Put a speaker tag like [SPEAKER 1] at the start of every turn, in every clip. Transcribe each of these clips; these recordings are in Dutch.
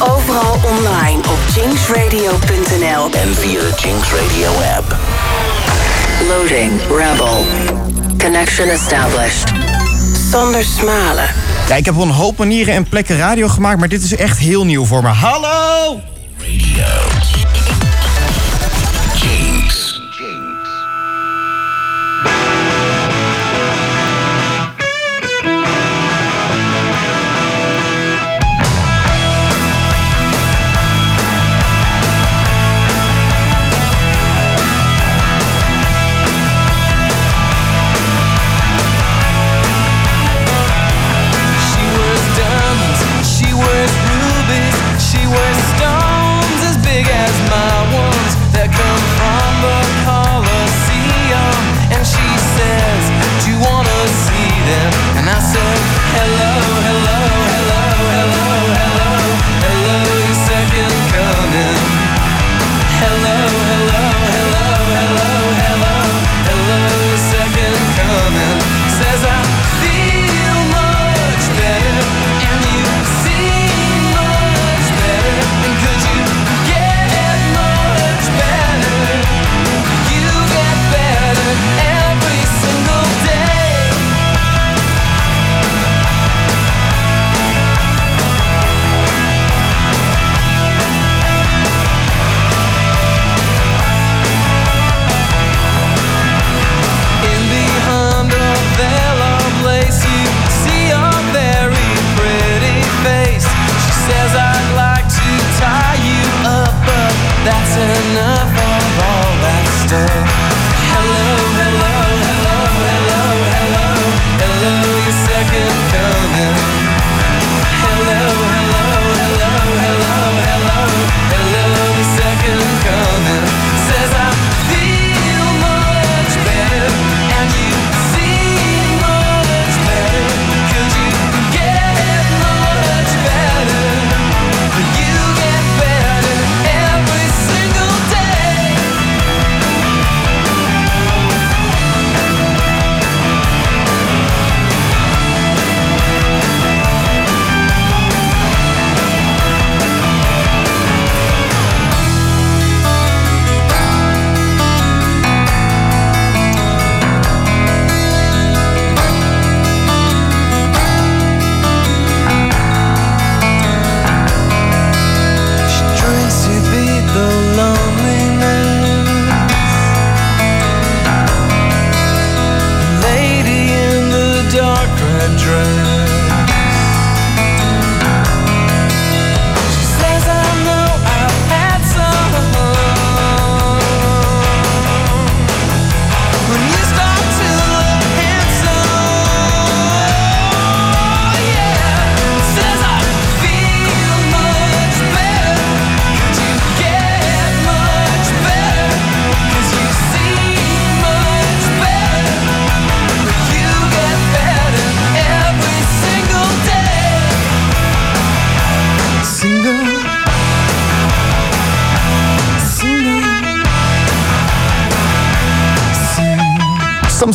[SPEAKER 1] Overal online op jinxradio.nl
[SPEAKER 2] En via de Jinx Radio app.
[SPEAKER 1] Loading Rebel. Connection established. Sander Smalen.
[SPEAKER 3] Ja, ik heb op een hoop manieren en plekken radio gemaakt, maar dit is echt heel nieuw voor me. Hallo!
[SPEAKER 2] Jinx.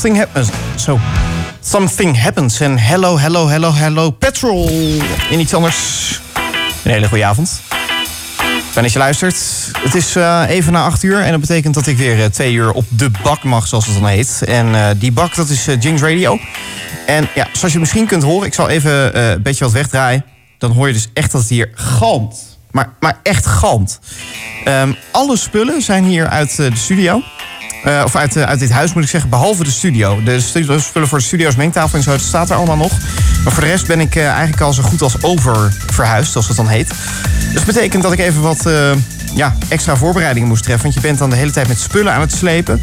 [SPEAKER 3] Something happens. Zo. Something happens. En hello, hello, hello, hello, petrol. In iets anders. Een hele goede avond. Fijn dat je luistert. Het is eh, even na acht uur. En dat betekent dat ik weer eh, twee uur op de bak mag, zoals het dan heet. En eh, die bak, dat is uh, Jinx Radio. En ja, zoals je misschien kunt horen, ik zal even een beetje wat wegdraaien. Dan hoor je dus echt dat het hier galmt. Maar, maar echt galmt. Ehm, alle spullen zijn hier uit de studio. Eh, of uit, eh, uit dit huis moet ik zeggen, behalve de studio. De stu- spullen voor de studio's mengtafel en zo, dat staat er allemaal nog. Maar voor de rest ben ik eh, eigenlijk al zo goed als over verhuisd, zoals het dan heet. Dus dat betekent dat ik even wat ja, extra voorbereidingen moest treffen. Want je bent dan de hele tijd met spullen aan het slepen.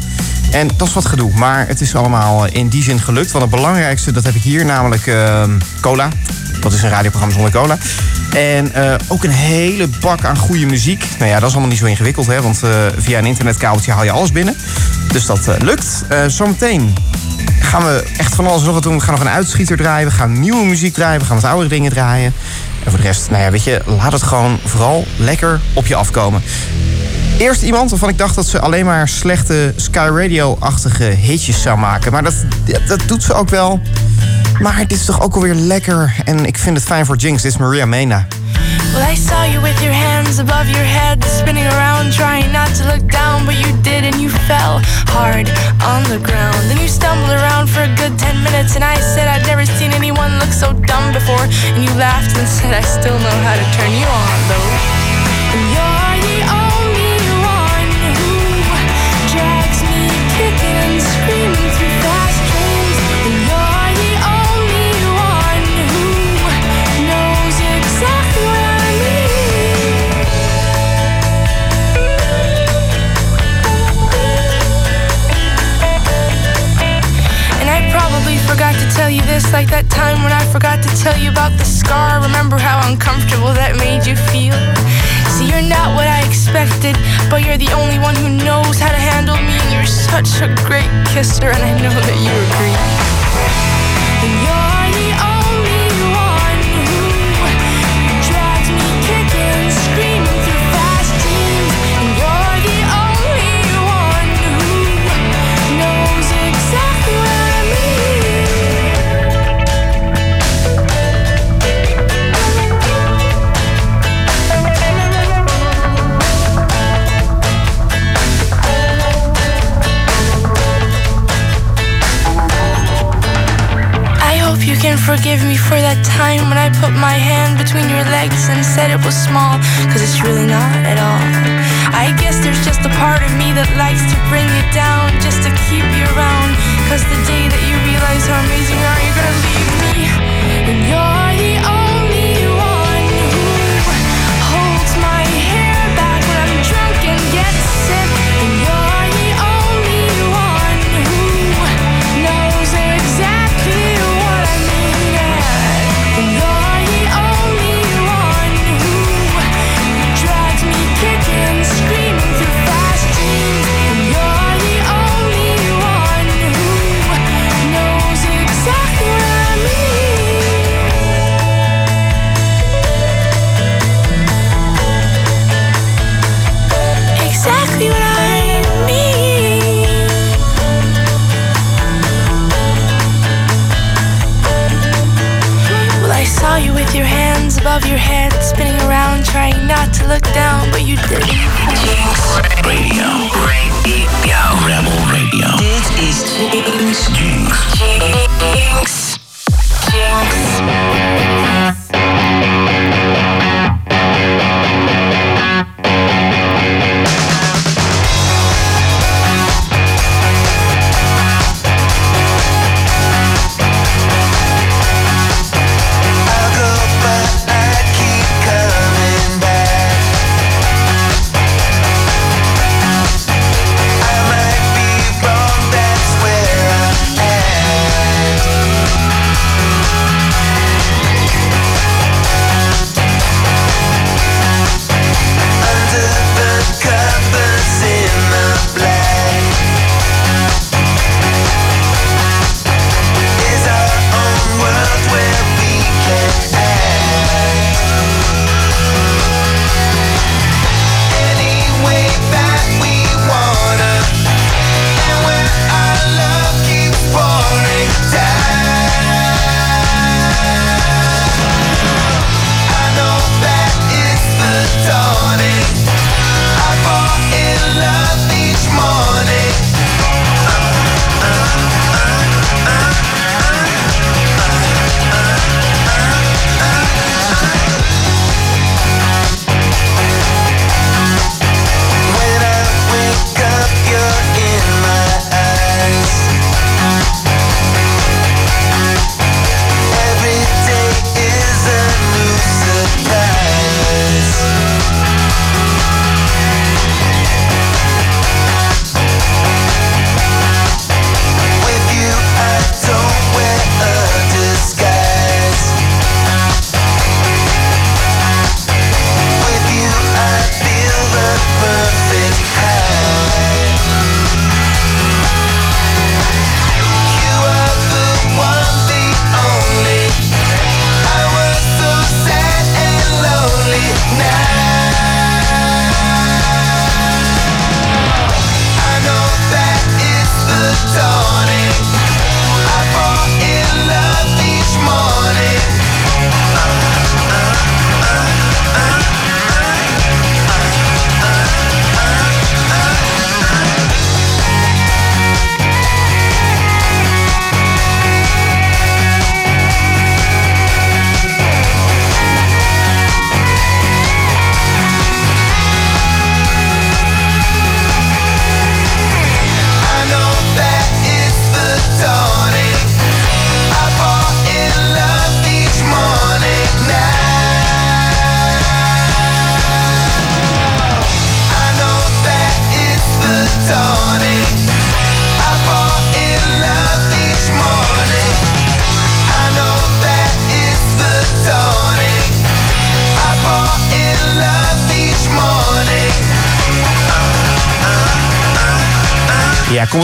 [SPEAKER 3] En dat is wat gedoe. Maar het is allemaal eh, in die zin gelukt. Want het belangrijkste, dat heb ik hier, namelijk eh, cola. Dat is een radioprogramma zonder cola. En eh, ook een hele bak aan goede muziek. Nou ja, dat is allemaal niet zo ingewikkeld, hè? Want eh, via een internetkabeltje haal je alles binnen. Dus dat lukt. Zometeen gaan we echt van alles nog wat doen. We gaan nog een uitschieter draaien. We gaan nieuwe muziek draaien. We gaan wat oudere dingen draaien. En voor de rest, nou ja, weet je, laat het gewoon vooral lekker op je afkomen. Eerst iemand waarvan ik dacht dat ze alleen maar slechte Sky Radio-achtige hitjes zou maken. Maar dat, dat doet ze ook wel. Maar dit is toch ook alweer lekker. En ik vind het fijn voor Jinx. Dit is Maria Mena.
[SPEAKER 4] Well, I saw you with your hands above your head, spinning around, trying not to look down, but you did, and you fell hard on the ground. Then you stumbled around for a good ten minutes, and I said I'd never seen anyone look so dumb before, and you laughed and said I still know how to turn you on, though. This, like that time when I forgot to tell you about the scar. Remember how uncomfortable that made you feel? See, you're not what I expected, but you're the only one who knows how to handle me, and you're such a great kisser, and I know that you agree. Forgive me for that time when I put my hand between your legs and said it was small, cause it's really not at all. I guess there's just a part of me that likes to bring you down just to keep you around. Cause the day that you realize how amazing you are, you're gonna leave me. And you're the only above your head, spinning around, trying not to look down, but you did.
[SPEAKER 5] Radio. Radio. Rebel Radio. Dit is Jinx. Jinx.
[SPEAKER 6] I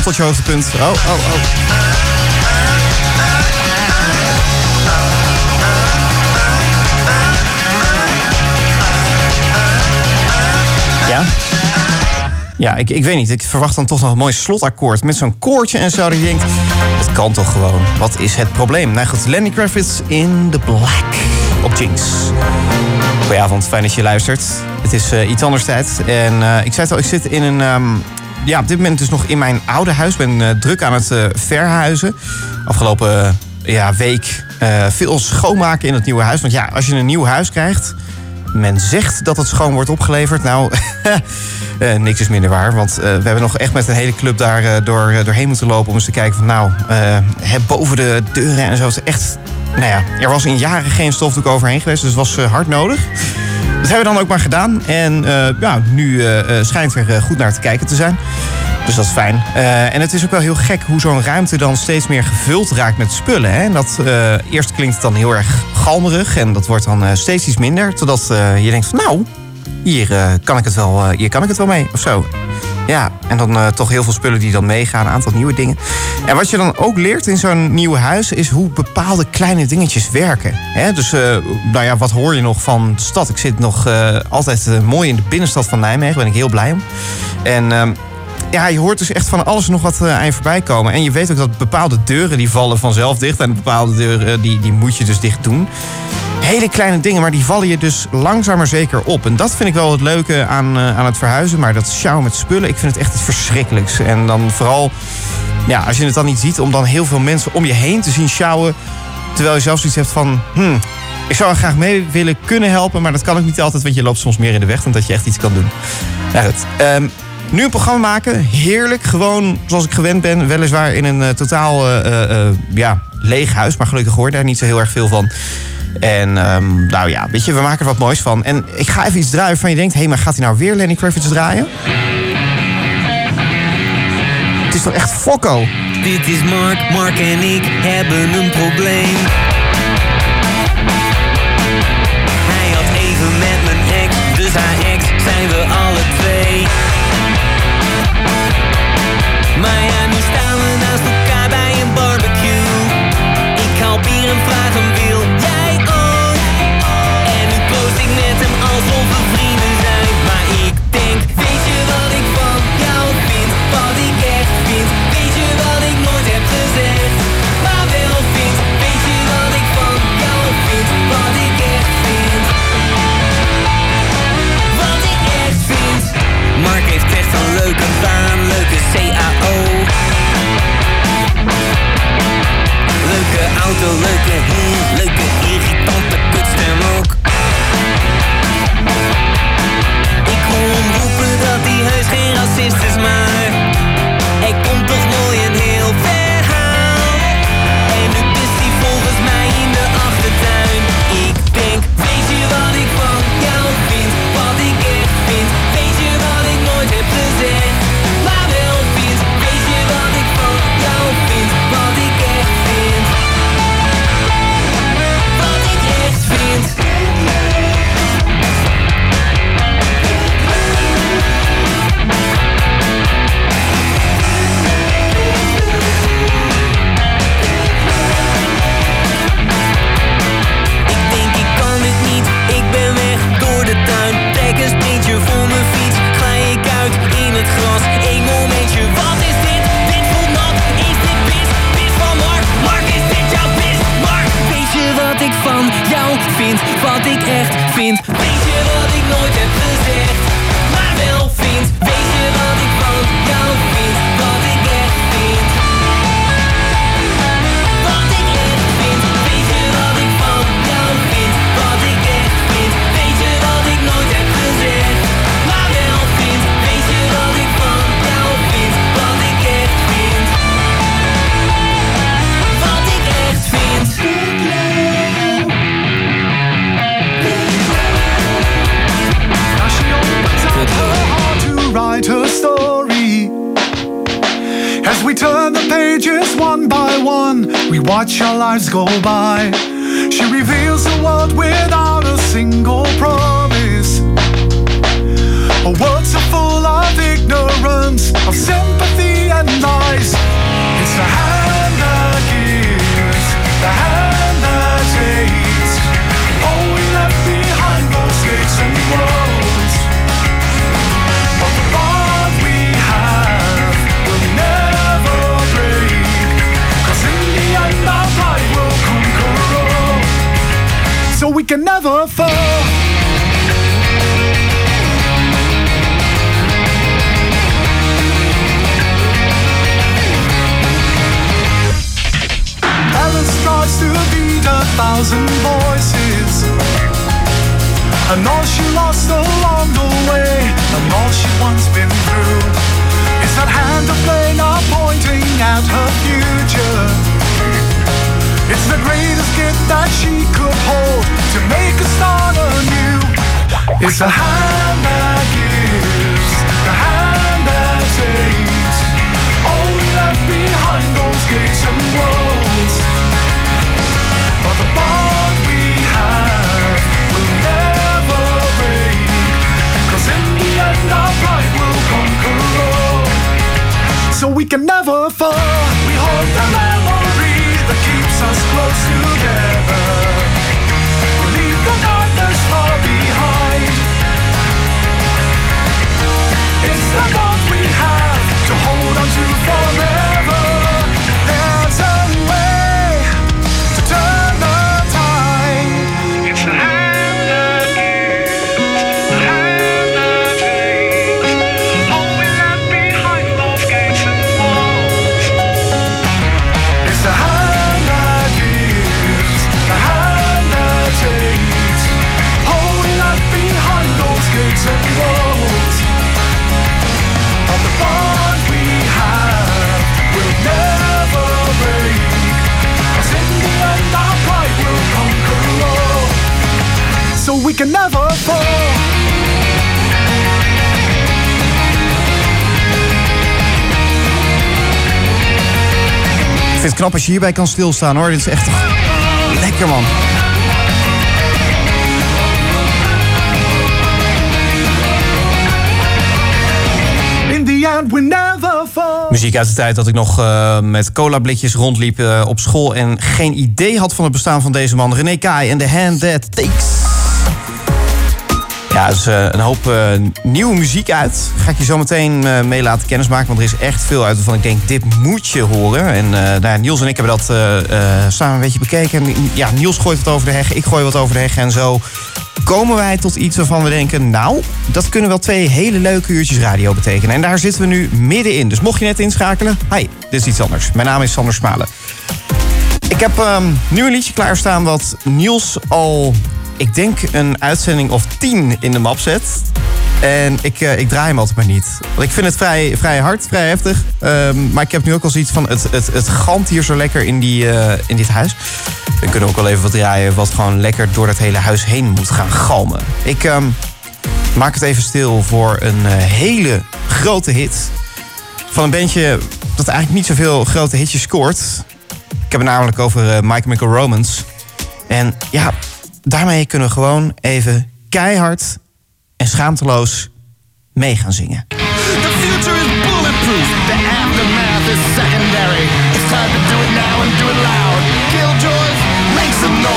[SPEAKER 3] tot je hoogtepunt. Oh, oh, oh. Ja? Ja, ik, ik weet niet. Ik verwacht dan toch nog een mooi slotakkoord met zo'n koortje en zo. Dat je denkt, het kan toch gewoon. Wat is het probleem? Nou goed, Lenny Kravitz in the Black op Jinx. Goedenavond, fijn dat je luistert. Het is eh, iets anders tijd. En eh, ik zei het al, ik zit in een... ehm, ja, op dit moment dus nog in mijn oude huis. Ik ben eh, druk aan het eh, verhuizen. Afgelopen eh, ja, week veel schoonmaken in het nieuwe huis. Want ja, als je een nieuw huis krijgt... Men zegt dat het schoon wordt opgeleverd. Nou, niks is minder waar. Want we hebben nog echt met een hele club daar door, doorheen moeten lopen... om eens te kijken van nou, boven de deuren en zo... het echt, nou ja, er was in jaren geen stofdoek overheen geweest. Dus het was hard nodig. Dat hebben we dan ook maar gedaan. En eh, ja, nu eh, eh, schijnt er goed naar te kijken te zijn. Dus dat is fijn. En het is ook wel heel gek hoe zo'n ruimte dan steeds meer gevuld raakt met spullen. Hè? En dat, eerst klinkt het dan heel erg galmerig en dat wordt dan steeds iets minder. Totdat je denkt van nou, hier, kan ik het wel, hier kan ik het wel mee of zo. Ja, en dan eh, toch heel veel spullen die dan meegaan, een aantal nieuwe dingen. En wat je dan ook leert in zo'n nieuw huis is hoe bepaalde kleine dingetjes werken. Hè? Dus, eh, nou ja, wat hoor je nog van de stad? Ik zit nog eh, altijd mooi in de binnenstad van Nijmegen, daar ben ik heel blij om. En ehm, ja, je hoort dus echt van alles nog wat eh, aan je voorbij komen. En je weet ook dat bepaalde deuren die vallen vanzelf dicht. En bepaalde deuren eh, die, die moet je dus dicht doen. Hele kleine dingen, maar die vallen je dus langzaam maar zeker op. En dat vind ik wel het leuke aan, eh, aan het verhuizen. Maar dat sjouwen met spullen, ik vind het echt iets verschrikkelijks. En dan vooral, ja, als je het dan niet ziet... om dan heel veel mensen om je heen te zien sjouwen... terwijl je zelf zoiets hebt van... Hmm, ik zou graag mee willen kunnen helpen... maar dat kan ook niet altijd, want je loopt soms meer in de weg... dan dat je echt iets kan doen. Nou goed, ehm, nu een programma maken, heerlijk. Gewoon zoals ik gewend ben. Weliswaar in een eh, totaal eh, eh, ja, leeg huis. Maar gelukkig hoor daar niet zo heel erg veel van. En ehm, nou ja, weet je, we maken er wat moois van. En ik ga even iets draaien waarvan je denkt... hé, maar gaat hij nou weer Lenny Kravitz draaien? Het is toch echt fokko?
[SPEAKER 7] Dit is Mark, Mark en ik hebben een probleem. Hij had even met mijn ex, dus haar
[SPEAKER 8] go by.
[SPEAKER 3] Als je hierbij kan stilstaan hoor. Dit is echt lekker man.
[SPEAKER 8] In the end we never fall.
[SPEAKER 3] Muziek uit de tijd dat ik nog eh, met cola blikjes rondliep eh, op school... en geen idee had van het bestaan van deze man. René Kai en The Hand That Takes. Ja, eh, een hoop eh, nieuwe muziek uit. Ga ik je zo meteen eh, mee laten kennismaken. Want er is echt veel uit waarvan ik denk, dit moet je horen. En nou Niels en ik hebben dat samen een beetje bekeken. En, ja, Niels gooit wat over de heg, ik gooi wat over de heg. En zo komen wij tot iets waarvan we denken... nou, dat kunnen wel twee hele leuke uurtjes radio betekenen. En daar zitten we nu middenin. Dus mocht je net inschakelen, hi, dit is iets anders. Mijn naam is Sander Smalen. Ik heb ehm, nu een liedje klaarstaan wat Niels al, ik denk, een uitzending of tien in de map zet. En ik, eh, ik draai hem altijd maar niet. Want ik vind het vrij, vrij hard, vrij heftig. Ehm, maar ik heb nu ook al zoiets van, het, het, het gant hier zo lekker in, die, eh, in dit huis. We kunnen ook wel even wat draaien wat gewoon lekker door het hele huis heen moet gaan galmen. Ik ehm, maak het even stil voor een eh, hele grote hit. Van een bandje dat eigenlijk niet zoveel grote hitjes scoort. Ik heb het namelijk over My Chemical Romance. En ja, daarmee kunnen we gewoon even keihard en schaamteloos mee gaan zingen.
[SPEAKER 6] The future is bulletproof. The aftermath is secondary. It's time to do it now and do it loud. Killjoys, make some noise.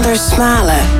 [SPEAKER 1] Zonder smalen.
[SPEAKER 9] I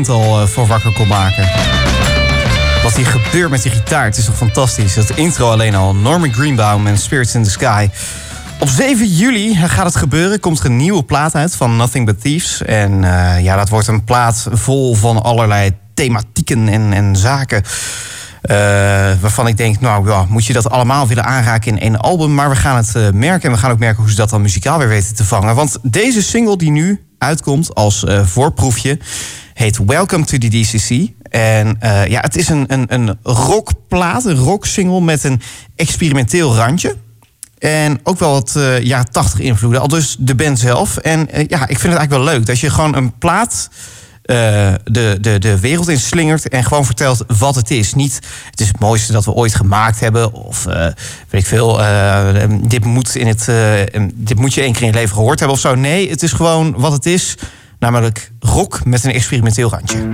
[SPEAKER 3] al eh, voor wakker kon maken. Wat hier gebeurt met die gitaar, het is toch fantastisch. Dat intro alleen al, Norman Greenbaum en Spirits in the Sky. Op 7 juli gaat het gebeuren, komt er een nieuwe plaat uit van Nothing But Thieves. En eh, ja, dat wordt een plaat vol van allerlei thematieken en, en zaken. Eh, waarvan ik denk, nou ja, moet je dat allemaal willen aanraken in één album? Maar we gaan het merken en we gaan ook merken hoe ze dat dan muzikaal weer weten te vangen. Want deze single die nu uitkomt als voorproefje heet Welcome to the DCC. En eh, ja, het is een, een, een rockplaat, een rocksingle met een experimenteel randje. En ook wel wat eh jaren 80 invloeden, al dus de band zelf. En eh, ja, ik vind het eigenlijk wel leuk dat je gewoon een plaat de, de, de wereld in slingert en gewoon vertelt wat het is. Niet het is het mooiste dat we ooit gemaakt hebben. Of weet ik veel, dit, moet in het, dit moet je één keer in je leven gehoord hebben of zo. Nee, het is gewoon wat het is. Namelijk rock met een experimenteel randje.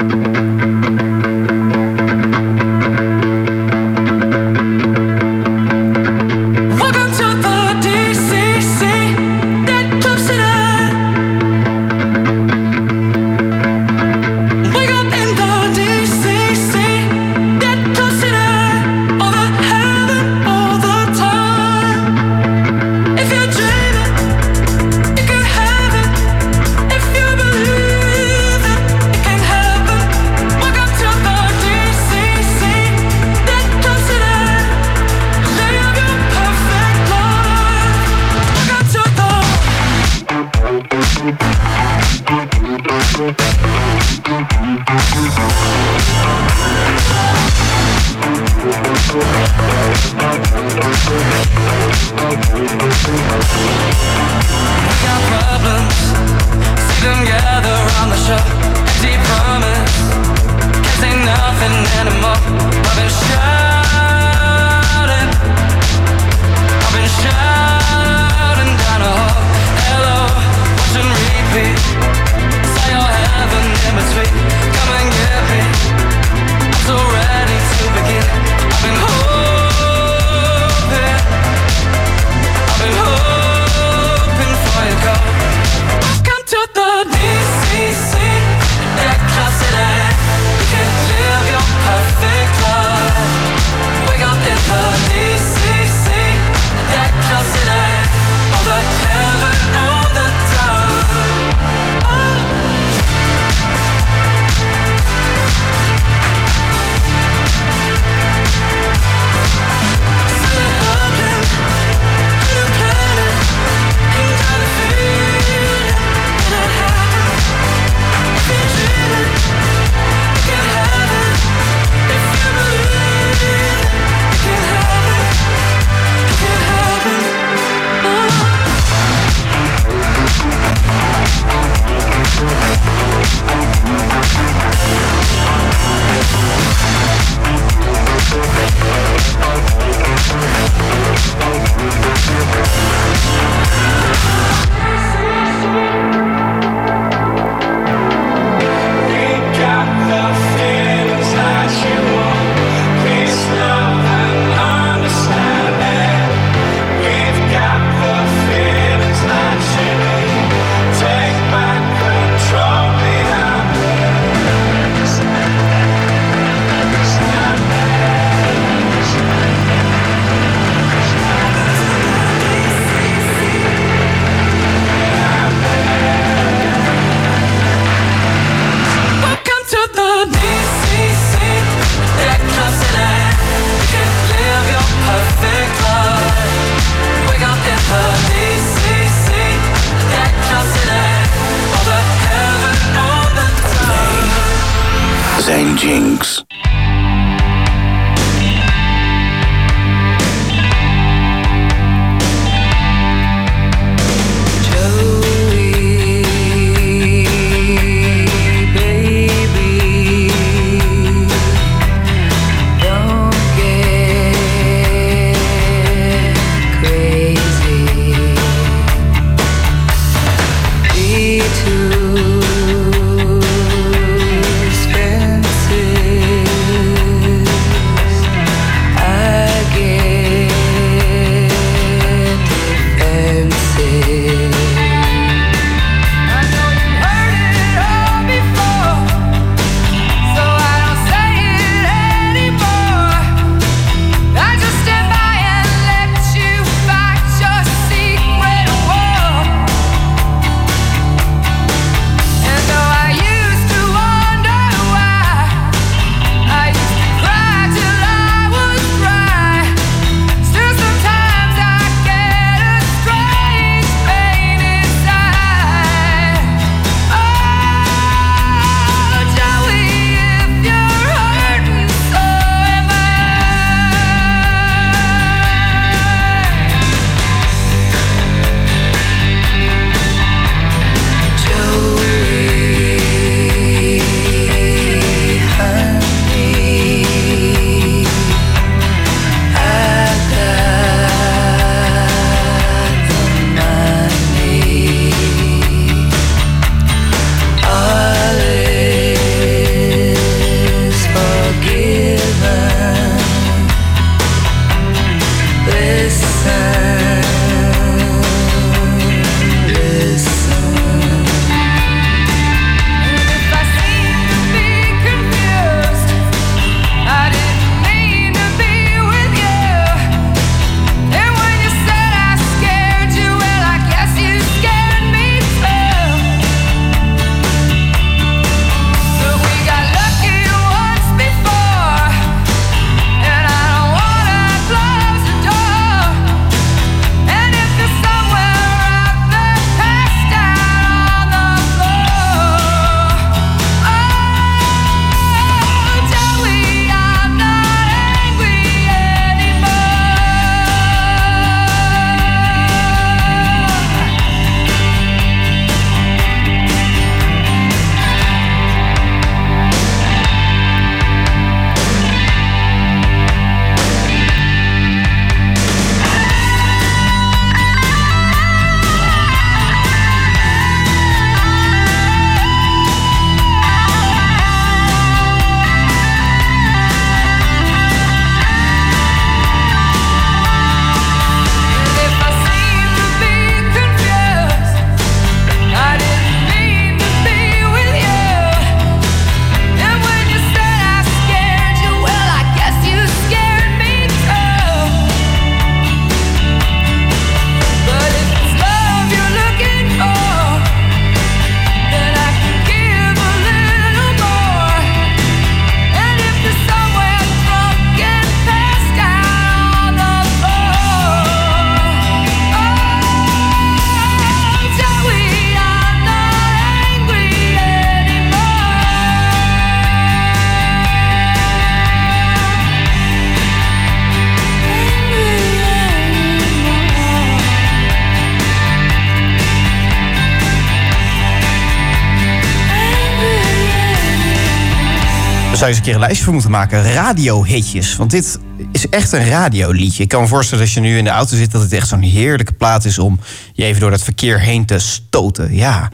[SPEAKER 3] Zou je eens een keer een lijstje voor moeten maken. Radiohitjes. Want dit is echt een radioliedje. Ik kan me voorstellen als je nu in de auto zit... dat het echt zo'n heerlijke plaat is om je even door dat verkeer heen te stoten. Ja.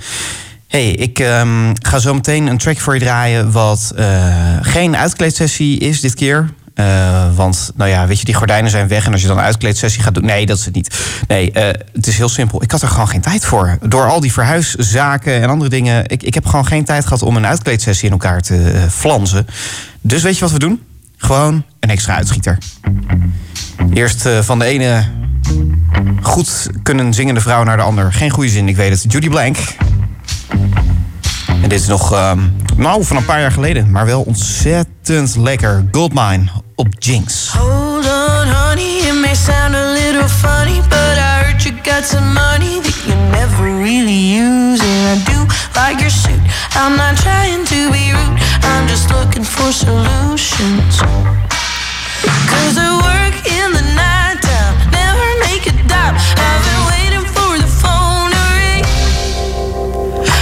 [SPEAKER 3] hey, ik ehm, ga zo meteen een track voor je draaien... wat eh, geen uitkleedsessie is dit keer. Eh, want, nou ja, weet je, die gordijnen zijn weg. En als je dan een uitkleedsessie gaat doen... Nee, dat is het niet. Nee, eh, het is heel simpel. Ik had er gewoon geen tijd voor. Door al die verhuiszaken en andere dingen... Ik, ik heb gewoon geen tijd gehad om een uitkleedsessie in elkaar te eh, flansen. Dus weet je wat we doen? Gewoon een extra uitschieter. Eerst van de ene goed kunnen zingende vrouw naar de ander. Geen goede zin, ik weet het. Judy Blank. En dit is nog, ehm, nou, van een paar jaar geleden. Maar wel ontzettend lekker. Goldmine op Jinx.
[SPEAKER 9] Hold on, honey, it may sound a little funny, but I heard you got some money that you never really use. And I do like your suit. I'm not trying to be rude, I'm just looking for solutions. Cause I work in the nighttime, never make a dime. I've been waiting for the phone to ring.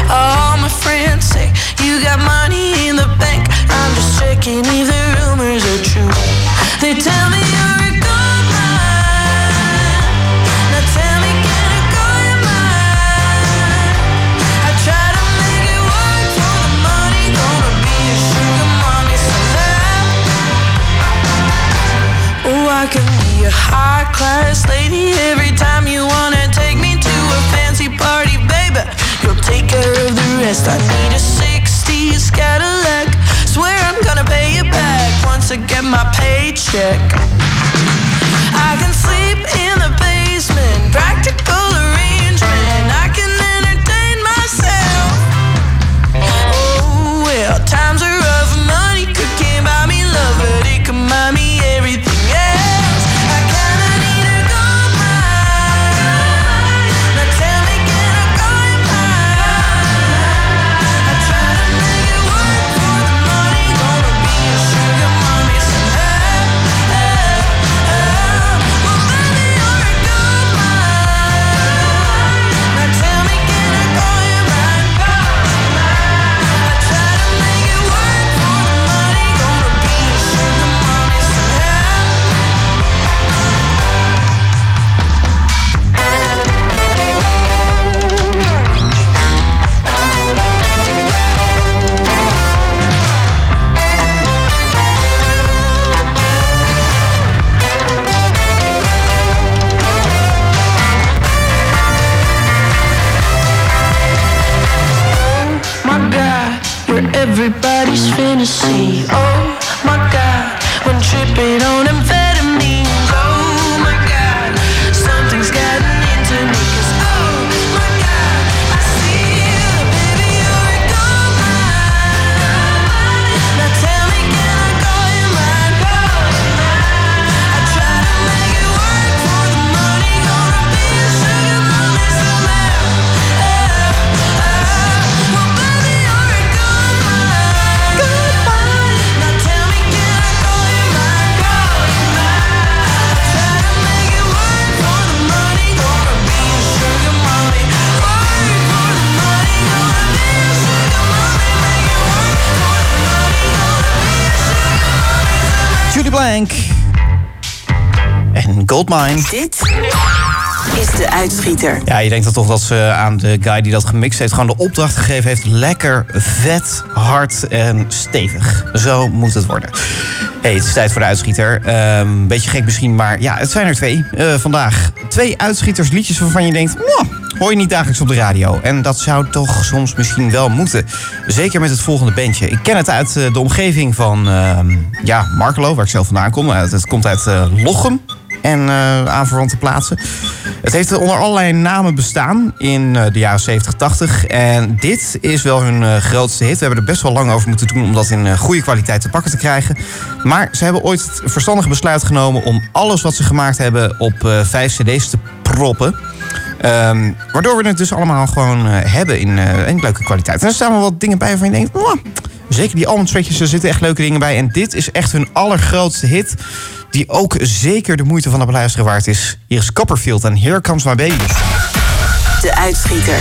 [SPEAKER 9] All my friends say you got money. I'm just the rumors are true. They tell me you're a gold mine.
[SPEAKER 3] check.
[SPEAKER 1] Dit is de uitschieter.
[SPEAKER 3] Ja, je denkt dan toch dat ze aan de guy die dat gemixt heeft... gewoon de opdracht gegeven heeft. Lekker, vet, hard en stevig. Zo moet het worden. hey, het is tijd voor de uitschieter. Ehm, beetje gek misschien, maar ja, het zijn er twee eh, vandaag. Twee uitschieters, liedjes waarvan je denkt... "Mwah, hoor je niet dagelijks op de radio. En dat zou toch soms misschien wel moeten. Zeker met het volgende bandje. Ik ken het uit eh, de omgeving van ehm, ja, Markelo, waar ik zelf vandaan kom. Eh, Het komt uit Lochem en eh, aanverwante plaatsen. Het heeft onder allerlei namen bestaan in eh, de jaren 70, 80. En dit is wel hun eh, grootste hit. We hebben er best wel lang over moeten doen om dat in goede kwaliteit te pakken te krijgen. Maar ze hebben ooit het verstandige besluit genomen om alles wat ze gemaakt hebben op vijf cd's te proppen. Ehm, waardoor we het dus allemaal gewoon hebben in, in leuke kwaliteit. En er staan wel wat dingen bij waarvan je denkt... Zeker die almond er zitten echt leuke dingen bij. En dit is echt hun allergrootste hit. Die ook zeker de moeite van het beluisteren waard is. Hier is Copperfield en Here Comes My Baby.
[SPEAKER 1] De uitschieter.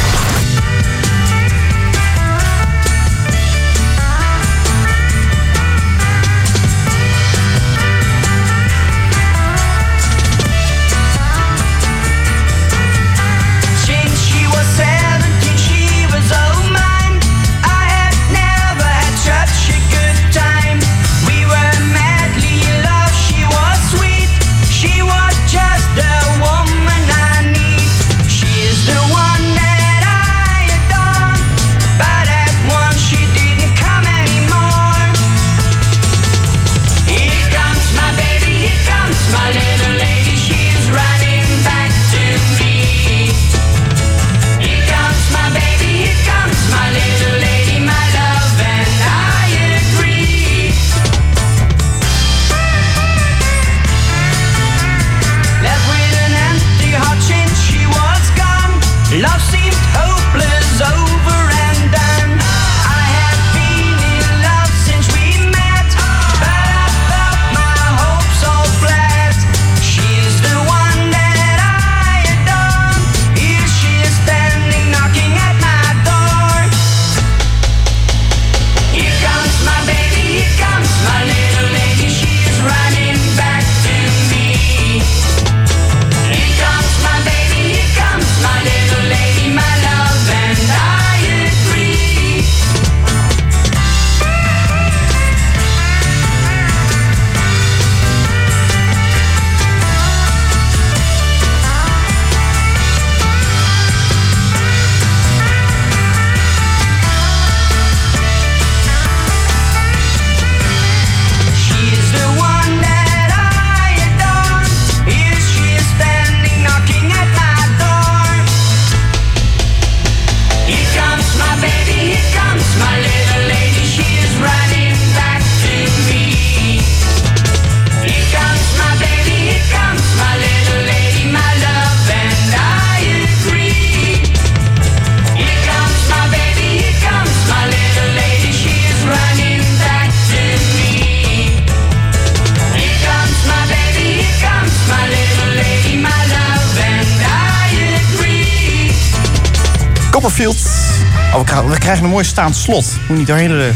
[SPEAKER 6] een mooi staand slot. Moet niet doorheen.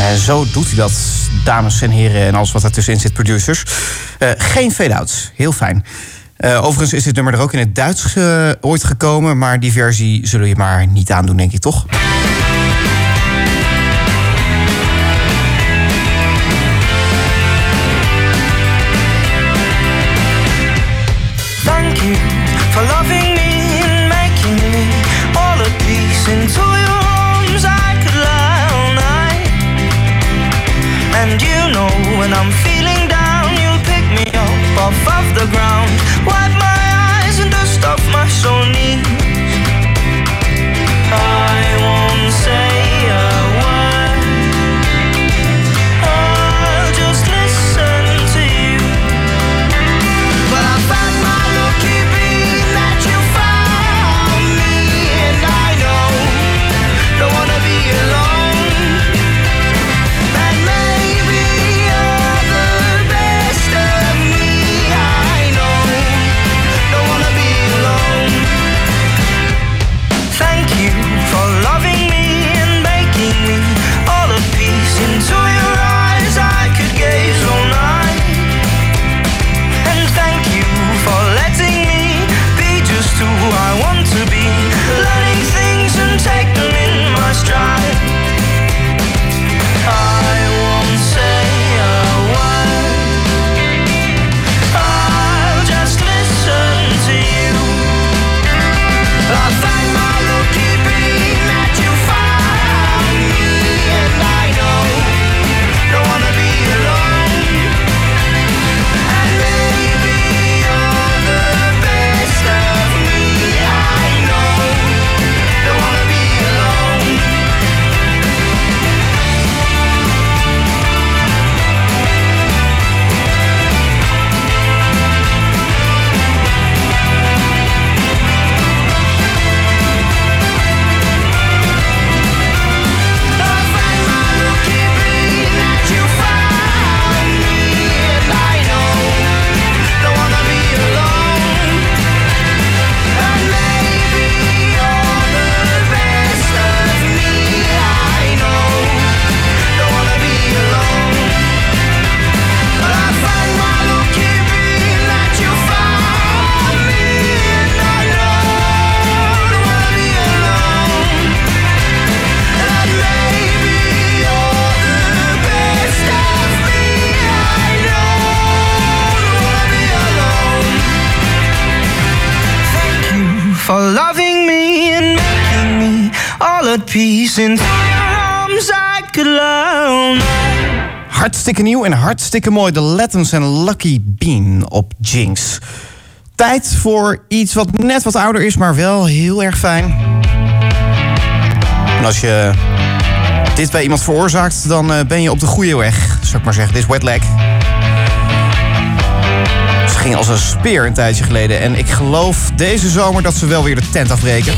[SPEAKER 6] En zo doet hij dat, dames en heren en alles wat ertussenin zit, producers. Eh, geen fade-outs, heel fijn. Eh, overigens is dit nummer er ook in het Duits eh, ooit gekomen, maar die versie zullen je maar niet aandoen, denk ik toch? en hartstikke mooi. De Latins en Lucky Bean op Jinx. Tijd voor iets wat net wat ouder is, maar wel heel erg fijn. Als je dit bij iemand veroorzaakt, dan eh, ben je op de goede weg. Zou ik maar zeggen, dit is wet leg. Ze ging als een speer een tijdje geleden. En ik geloof deze zomer dat ze wel weer de tent afbreken.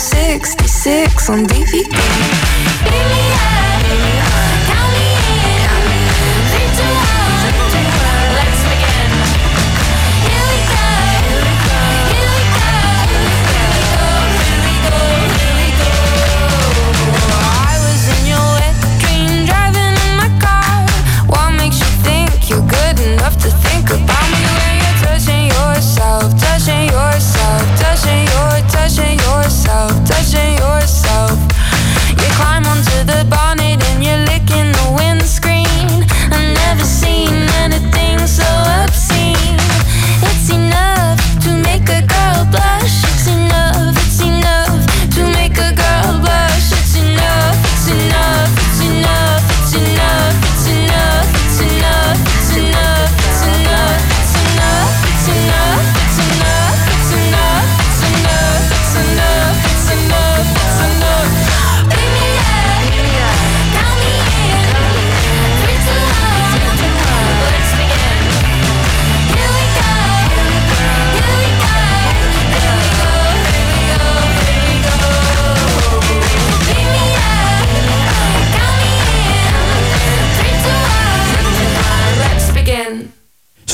[SPEAKER 10] 66 on DVD.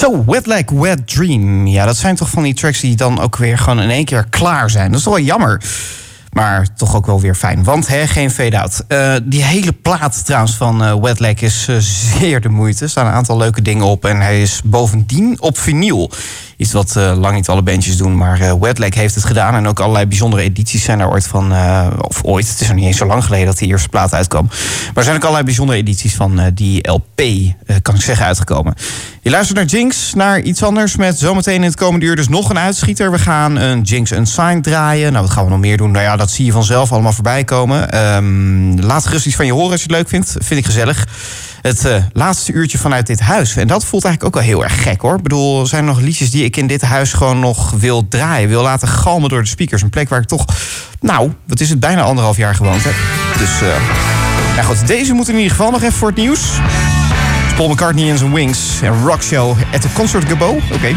[SPEAKER 3] Zo, Wet Like Wet Dream. Ja, dat zijn toch van die tracks die dan ook weer gewoon in één keer klaar zijn. Dat is toch wel jammer. Maar toch ook wel weer fijn. Want hè, geen fade-out. Eh, die hele plaat trouwens van eh Wet is eh, zeer de moeite. Er staan een aantal leuke dingen op. En hij is bovendien op vinyl. Iets wat lang niet alle bandjes doen. Maar eh Wet heeft het gedaan. En ook allerlei bijzondere edities zijn er ooit van. of ooit, het is nog niet eens zo lang geleden dat die eerste plaat uitkwam. Maar er zijn ook allerlei bijzondere edities van die LP, kan ik zeggen, uitgekomen. Je luistert naar Jinx, naar iets anders. Met zometeen in het komende uur dus nog een uitschieter. We gaan een Jinx Unsigned draaien. Nou, wat gaan we nog meer doen? Nou ja, dat zie je vanzelf allemaal voorbij komen. Ehm, laat gerust iets van je horen als je het leuk vindt. Vind ik gezellig. Het eh, laatste uurtje vanuit dit huis. En dat voelt eigenlijk ook wel heel erg gek hoor. Ik bedoel, er zijn nog liedjes die ik in dit huis gewoon nog wil draaien. Wil laten galmen door de speakers. Een plek waar ik toch, nou, wat is het, bijna anderhalf jaar gewoond heb. Dus, eh nou goed, deze moet in ieder geval nog even voor het nieuws. Paul McCartney en zijn Wings. En Rock Show at the Concert Gabo. Oké.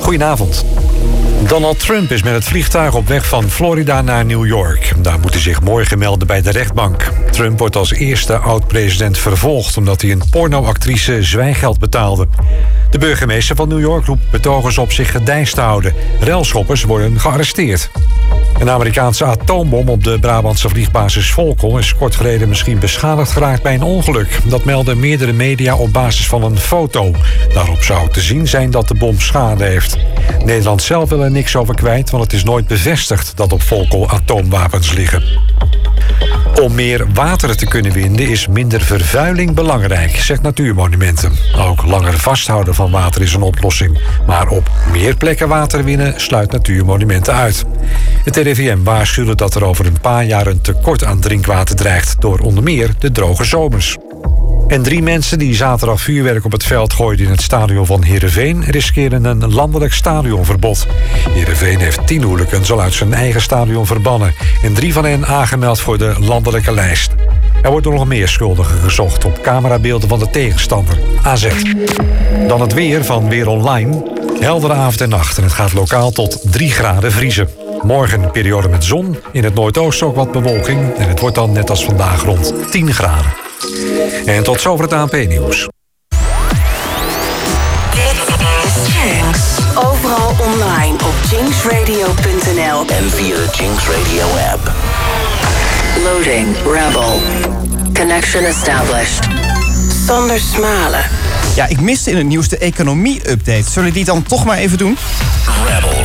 [SPEAKER 11] Goedenavond. Donald Trump is met het vliegtuig op weg van Florida naar New York. Daar moet hij zich morgen melden bij de rechtbank. Trump wordt als eerste oud-president vervolgd... omdat hij een pornoactrice zwijgeld betaalde. De burgemeester van New York roept betogers op zich gedijst te houden. Relschoppers worden gearresteerd. Een Amerikaanse atoombom op de Brabantse vliegbasis Volkel... is kort geleden misschien beschadigd geraakt bij een ongeluk. Dat melden meerdere media op basis van een foto. Daarop zou te zien zijn dat de bom schade heeft. Nederland zelf wil er niks over kwijt... want het is nooit bevestigd dat op Volkel atoomwapens liggen. Om meer water te kunnen winnen is minder vervuiling belangrijk, zegt Natuurmonumenten. Ook langer vasthouden van water is een oplossing. Maar op meer plekken water winnen sluit Natuurmonumenten uit. Het RIVM waarschuwde dat er over een paar jaar een tekort aan drinkwater dreigt... door onder meer de droge zomers. En drie mensen die zaterdag vuurwerk op het veld gooiden in het stadion van Heerenveen... riskeren een landelijk stadionverbod. Heerenveen heeft tien hooligans al uit zijn eigen stadion verbannen... en drie van hen aangemeld voor de landelijke lijst. Er wordt nog meer schuldigen gezocht op camerabeelden van de tegenstander, AZ. Dan het weer van Weer Online. Heldere avond en nacht en het gaat lokaal tot 3 graden vriezen. Morgen een periode met zon, in het noordoosten ook wat bewolking... en het wordt dan net als vandaag rond 10 graden. En tot zover het ANP-nieuws.
[SPEAKER 1] Jinx. Overal online op jinxradio.nl
[SPEAKER 5] En via de Jinx Radio app.
[SPEAKER 1] Loading Rebel. Connection established. Sander Smalen.
[SPEAKER 3] Ja, ik miste in het nieuws de economie-update. Zullen we die dan toch maar even doen?
[SPEAKER 5] Rebel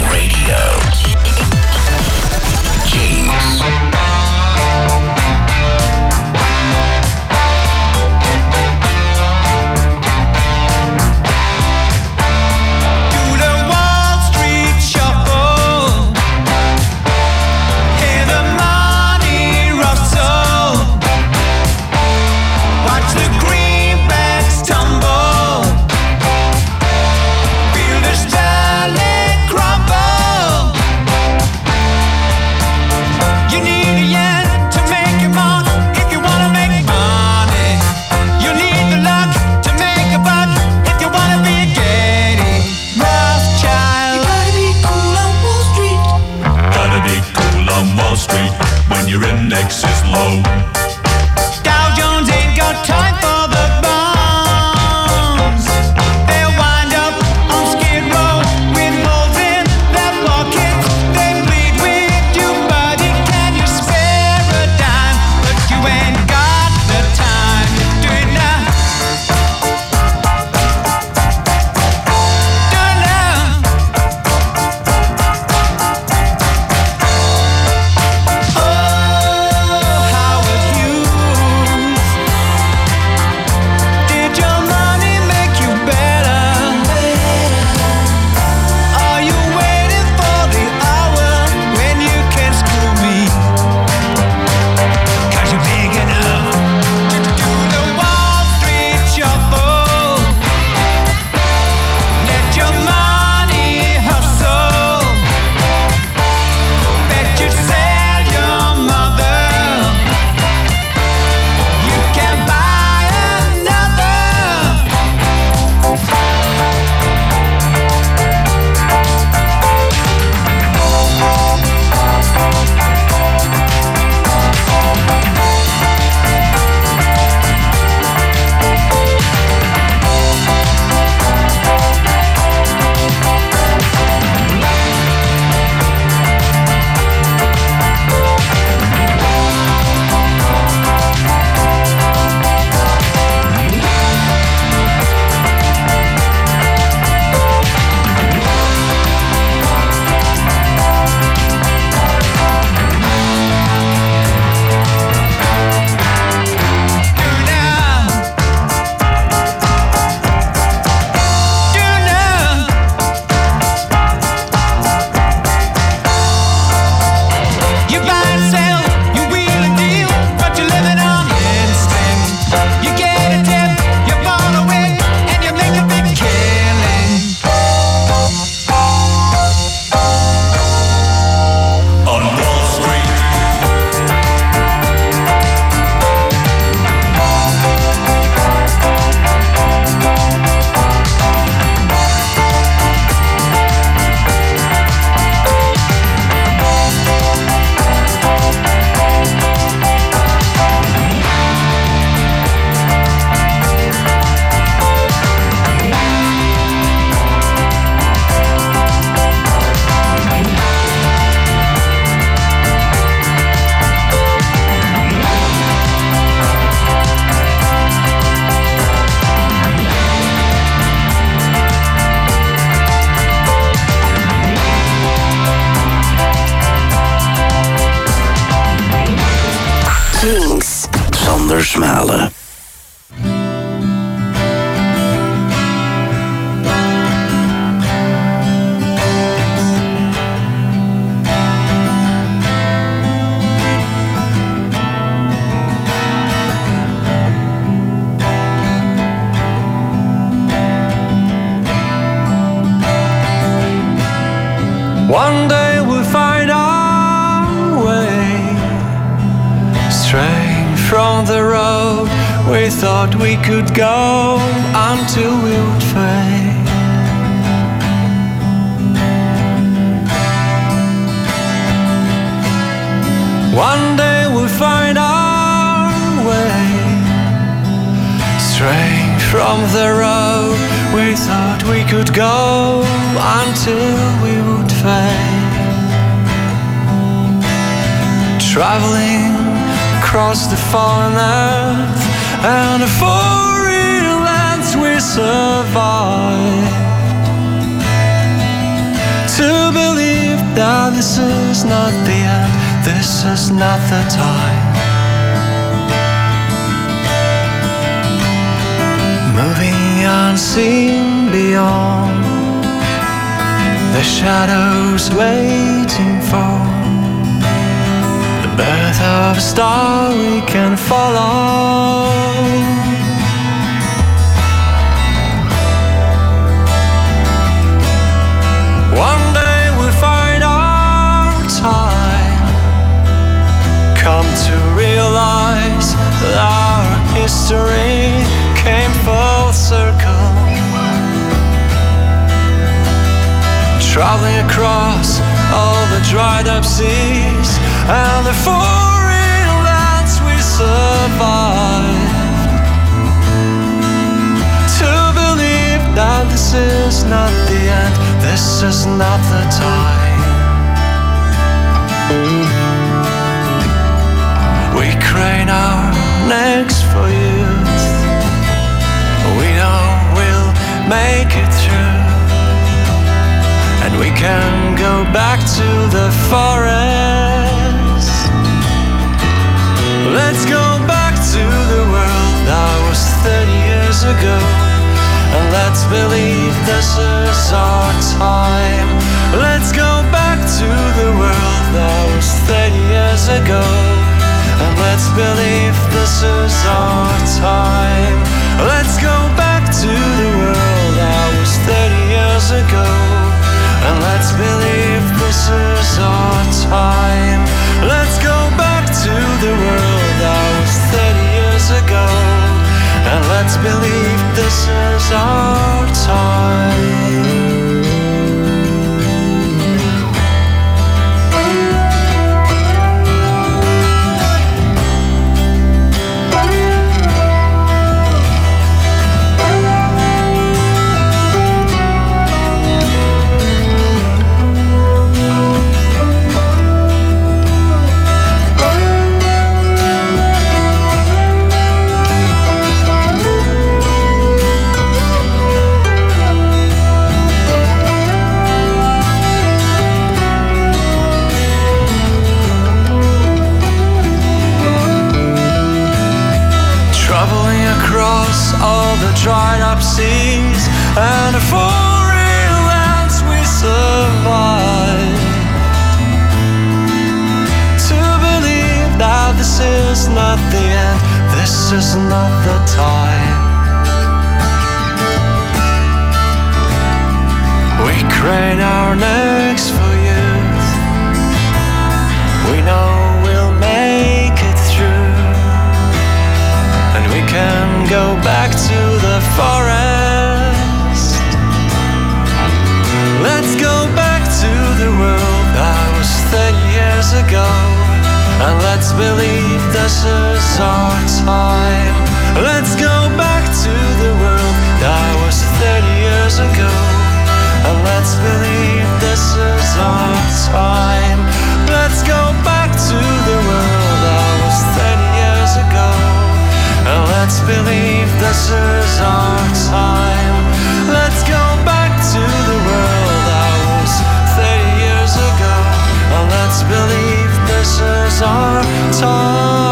[SPEAKER 2] not the time. We crane our necks for youth. We know we'll make it through. And we can go back to the forest. Let's go back to the world that was 30 years ago. And let's believe this is our time. Let's go back to the world that was 30 years ago. And let's believe this is our time. Let's go back to the world that was 30 years ago. And let's believe this is our time. Let's go back to the world that was 30 years ago. And let's believe pieces our time. The dried up seas and the foreign lands we survive. To believe that this is not the end, this is not the time. We crane our necks for youth. We know go back to the forest. Let's go back to the world that was 30 years ago. And let's believe this is our time. Let's go back to the world that was 30 years ago. And let's believe this is our time. Let's go back let's believe this is our time. Let's go back to the world that was 30 years ago. And let's believe this is our time.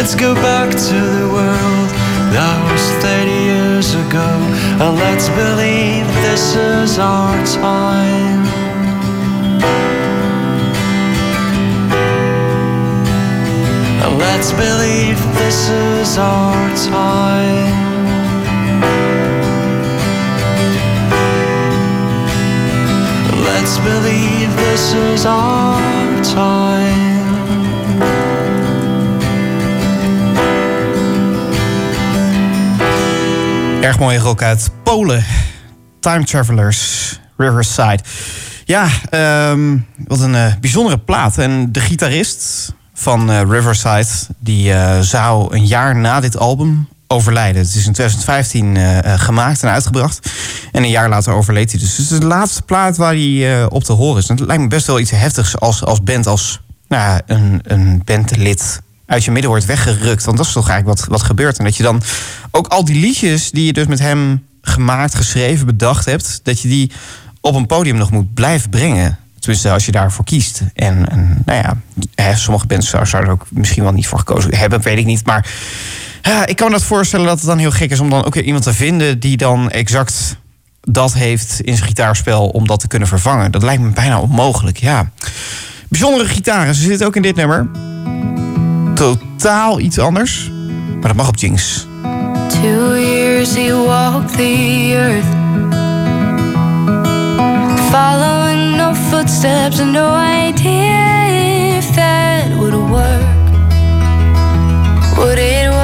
[SPEAKER 9] Let's go back to the world that was 30 years ago. And let's believe this is our time. And let's believe this is our time. Let's believe this is our time.
[SPEAKER 3] Erg mooie rock uit Polen. Time Travelers, Riverside. Ja, ehm, wat een eh, bijzondere plaat. En de gitarist van eh, Riverside... die eh, zou een jaar na dit album overlijden. Het is in 2015 eh, eh, gemaakt en uitgebracht. En een jaar later overleed hij dus. Is de laatste plaat waar hij op te horen is. Het lijkt me best wel iets heftigs als, als band... als nou, een, een bandlid uit je midden wordt weggerukt. Want dat is toch eigenlijk wat, wat gebeurt. En dat je dan ook al die liedjes die je dus met hem gemaakt, geschreven, bedacht hebt... dat je die op een podium nog moet blijven brengen. Tenminste, als je daarvoor kiest. En, en nou ja, hè, sommige bands zouden er ook misschien wel niet voor gekozen hebben, weet ik niet. Maar ik kan me dat voorstellen dat het dan heel gek is om dan ook weer iemand te vinden die dan exact dat heeft in zijn gitaarspel om dat te kunnen vervangen. Dat lijkt me bijna onmogelijk, ja. Bijzondere gitaren, ze zitten ook in dit nummer. Totaal iets anders, maar dat mag op Jinx.
[SPEAKER 10] Two years he walked the earth, following no footsteps, and no idea if that would work. Would it work?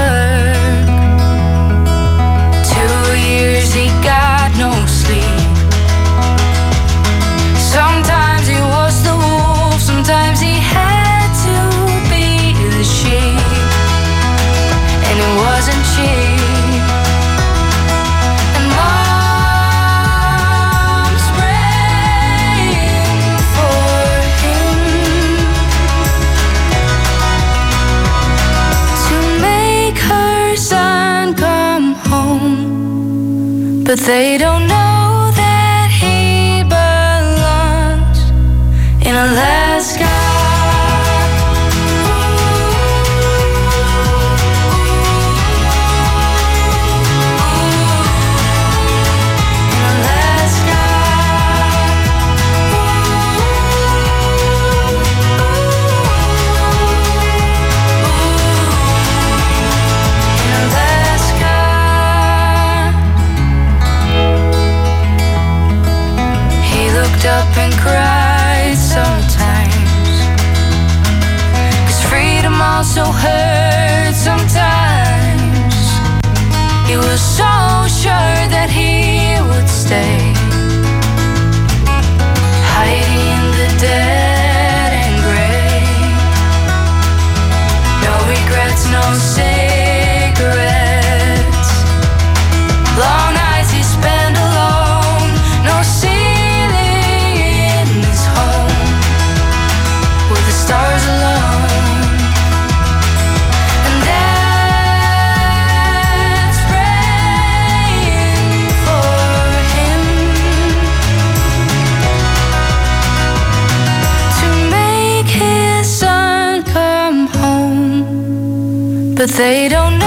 [SPEAKER 10] They don't but they don't know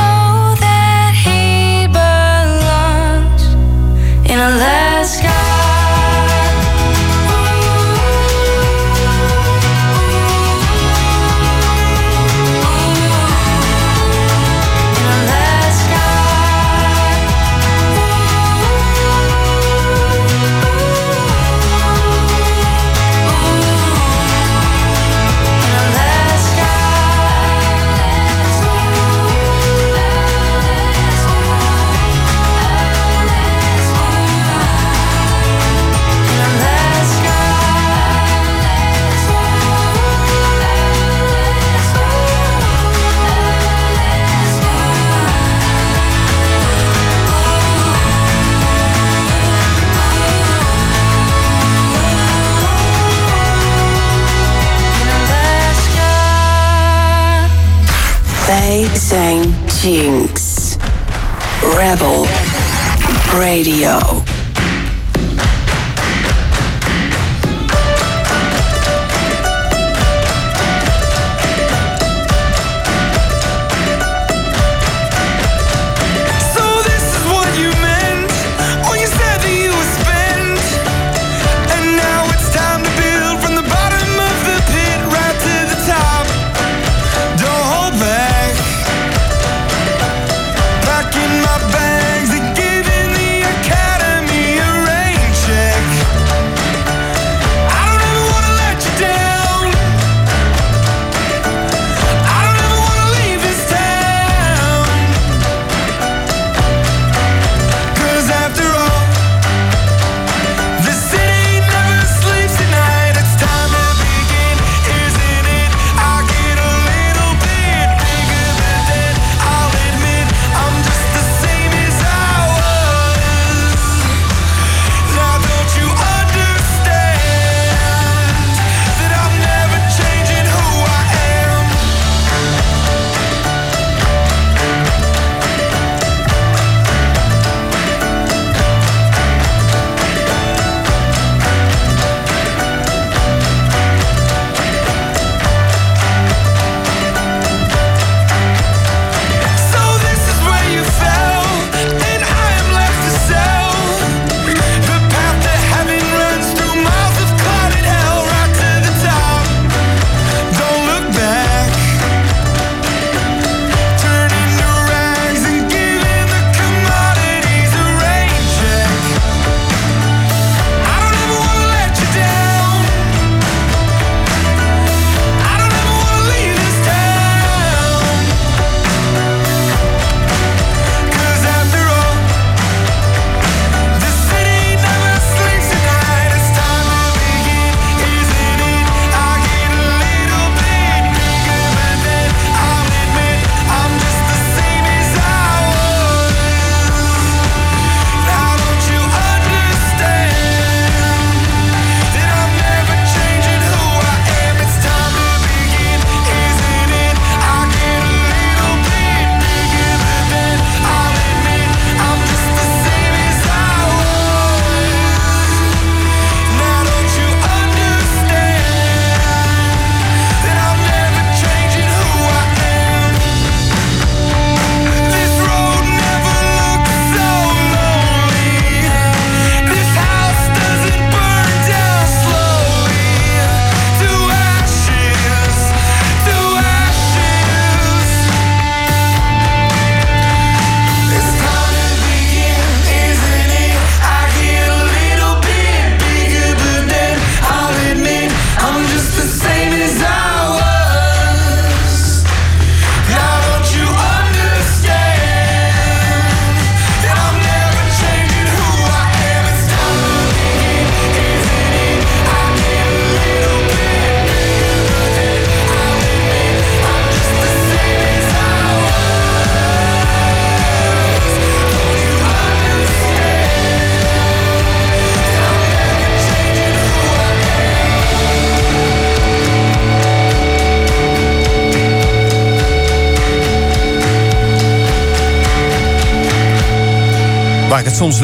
[SPEAKER 1] zijn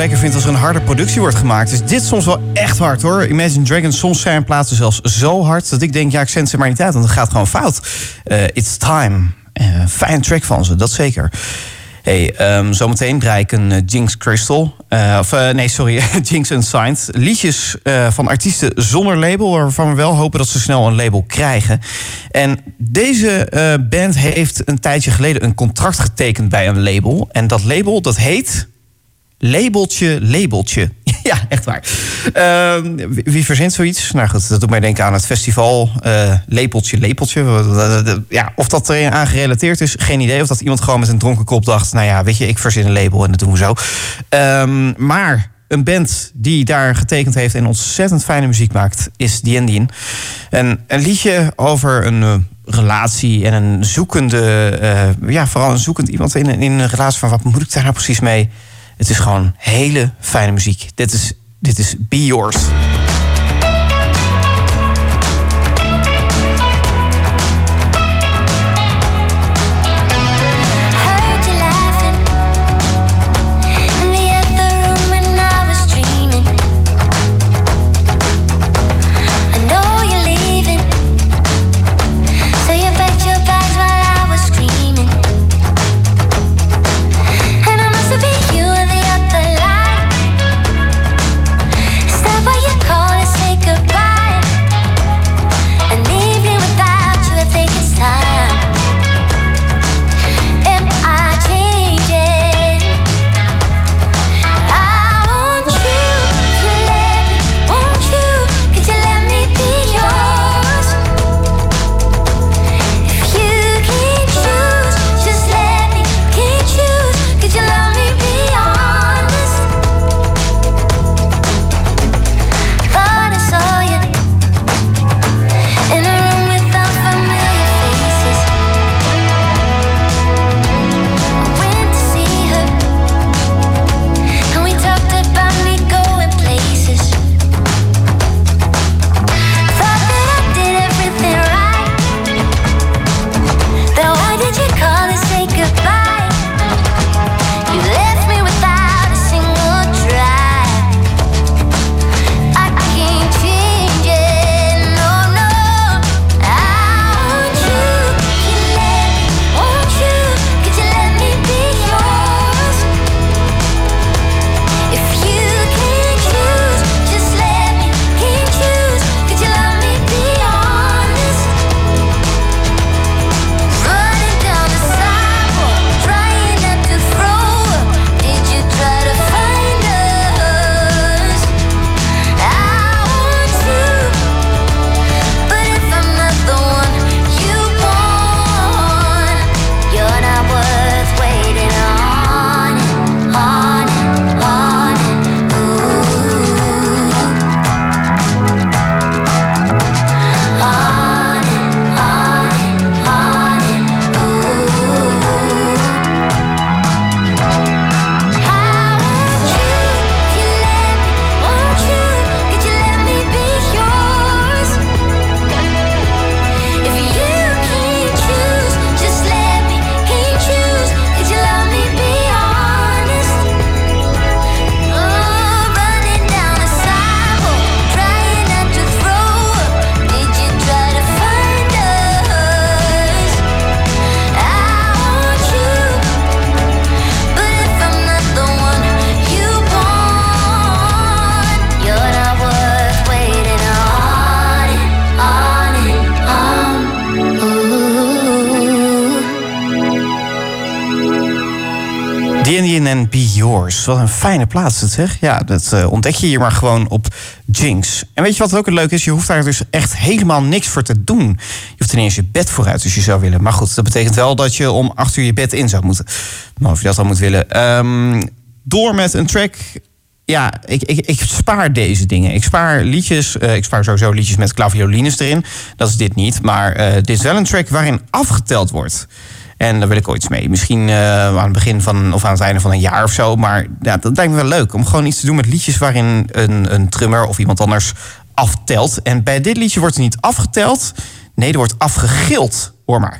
[SPEAKER 12] lekker vind als er een harde productie wordt gemaakt, is dit soms wel echt hard hoor. Imagine Dragons, soms zijn plaatsen zelfs zo hard dat ik denk, ja, ik zend ze maar niet uit, want het gaat gewoon fout. Eh, It's Time. Uh, fijn track van ze, dat zeker. Hey, ehm, zometeen draai ik een eh, Jinx Crystal. Eh, of eh, nee, sorry, Jinx Unsigned. Liedjes eh, van artiesten zonder label, waarvan we wel hopen dat ze snel een label krijgen. En deze eh, band heeft een tijdje geleden een contract getekend bij een label. En dat label, dat heet. Labeltje, labeltje. ja, echt waar. Ehm, wie, verzint zoiets? Nou goed, dat doet mij denken aan het festival. eh lepeltje, lepeltje. Ja, of dat er aan gerelateerd is, geen idee. Of dat iemand gewoon met een dronken kop dacht... nou ja, weet je, ik verzin een label en dat doen we zo. Ehm, maar een band die daar getekend heeft... en ontzettend fijne muziek maakt, is The Indian. En een liedje over een... eh, relatie en een zoekende, eh, ja, vooral een zoekend iemand in, in een relatie van wat moet ik daar nou precies mee? Het is gewoon hele fijne muziek. Dit is, dit is Be Yours.
[SPEAKER 3] Yours.
[SPEAKER 12] Wat een fijne plaats, dat zeg. Ja, dat eh, ontdek je hier maar gewoon op Jinx. En weet je wat ook leuk is? Je hoeft daar dus echt helemaal niks voor te doen. Je hoeft ineens je bed vooruit als je zou willen. Maar goed, dat betekent wel dat je om acht uur je bed in zou moeten. Maar of je dat dan moet willen. Ehm, door met een track. Ja, ik, ik, ik spaar deze dingen. Ik spaar liedjes. eh, ik spaar sowieso liedjes met klaviolines erin. Dat is dit niet. Maar eh, dit is wel een track waarin afgeteld wordt. En daar wil ik ooit mee. Misschien eh, aan het begin van of aan het einde van een jaar of zo. Maar ja, dat lijkt me wel leuk. Om gewoon iets te doen met liedjes waarin een, een drummer of iemand anders aftelt. En bij dit liedje wordt er niet afgeteld. Nee, er wordt afgegild. Hoor maar.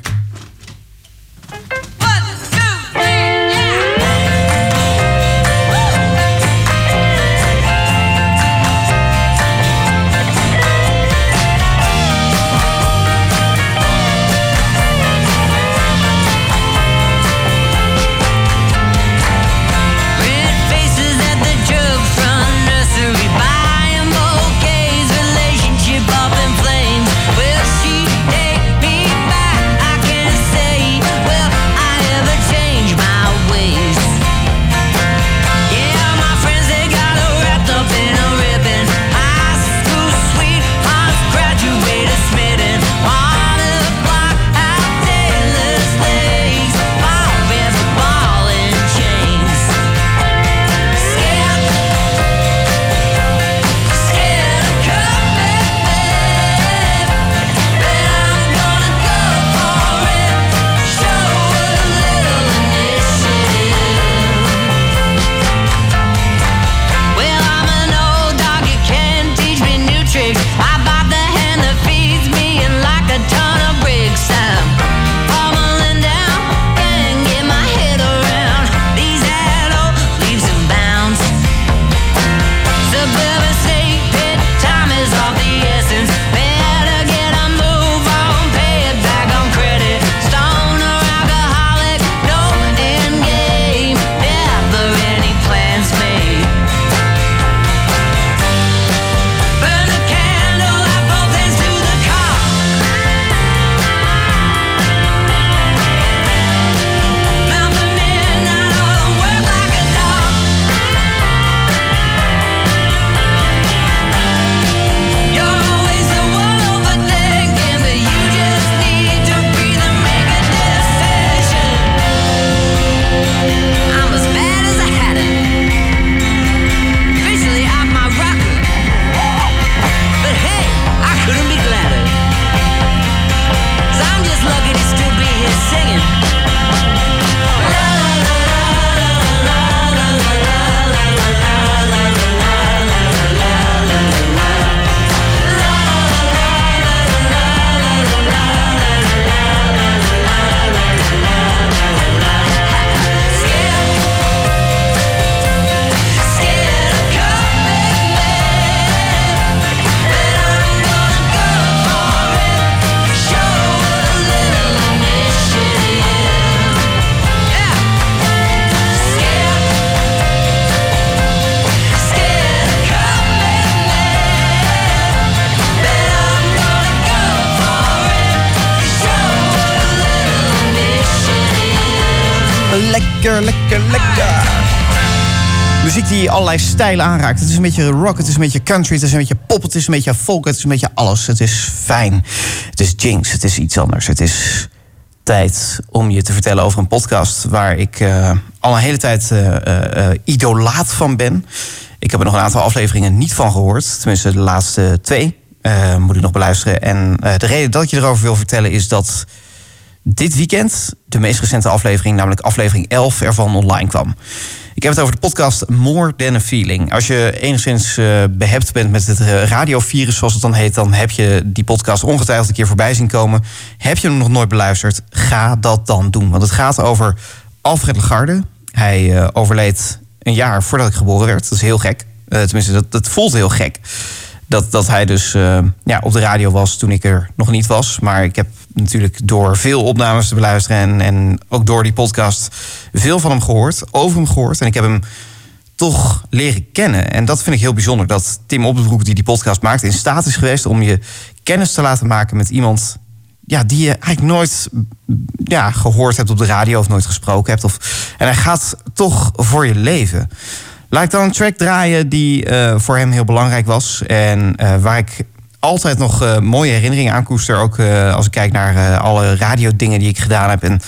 [SPEAKER 3] Stijlen aanraakt. Het is een beetje rock, het is een beetje country, het is een beetje pop, het is een beetje folk, het is een beetje alles. Het is fijn. Het is Jinx, het is iets anders. Het is tijd om je te vertellen over een podcast waar ik eh, al een hele tijd eh, eh, idolaat van ben. Ik heb er nog een aantal afleveringen niet van gehoord. Tenminste, de laatste twee moet ik nog beluisteren. En de reden dat ik je erover wil vertellen is dat dit weekend de meest recente aflevering, namelijk aflevering 11, ervan online kwam. Ik heb het over de podcast More Than a Feeling. Als je enigszins eh, behept bent met het eh, radiovirus, zoals het dan heet, dan heb je die podcast ongetwijfeld een keer voorbij zien komen. Heb je hem nog nooit beluisterd? Ga dat dan doen. Want het gaat over Alfred Lagarde. Hij eh, overleed een jaar voordat ik geboren werd. Dat is heel gek. Tenminste, dat, dat voelt heel gek. Dat, dat hij dus eh, ja, op de radio was toen ik er nog niet was. Maar ik heb natuurlijk door veel opnames te beluisteren... en, en ook door die podcast veel van hem gehoord, over hem gehoord. En ik heb hem toch leren kennen. En dat vind ik heel bijzonder. Dat Tim Opbroek, die die podcast maakt, in staat is geweest... om je kennis te laten maken met iemand... Ja, die je eigenlijk nooit ja, gehoord hebt op de radio of nooit gesproken hebt. Of, en hij gaat toch voor je leven. Laat ik dan een track draaien die eh, voor hem heel belangrijk was. En eh, waar ik altijd nog eh, mooie herinneringen aan koester. Ook als ik kijk naar alle radiodingen die ik gedaan heb. En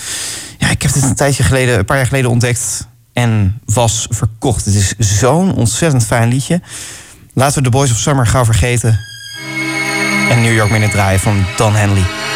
[SPEAKER 3] ja, ik heb dit een tijdje geleden, een paar jaar geleden ontdekt. En was verkocht. Het is zo'n ontzettend fijn liedje. Laten we The Boys of Summer gauw vergeten. En New York Minute draaien van Don Henley.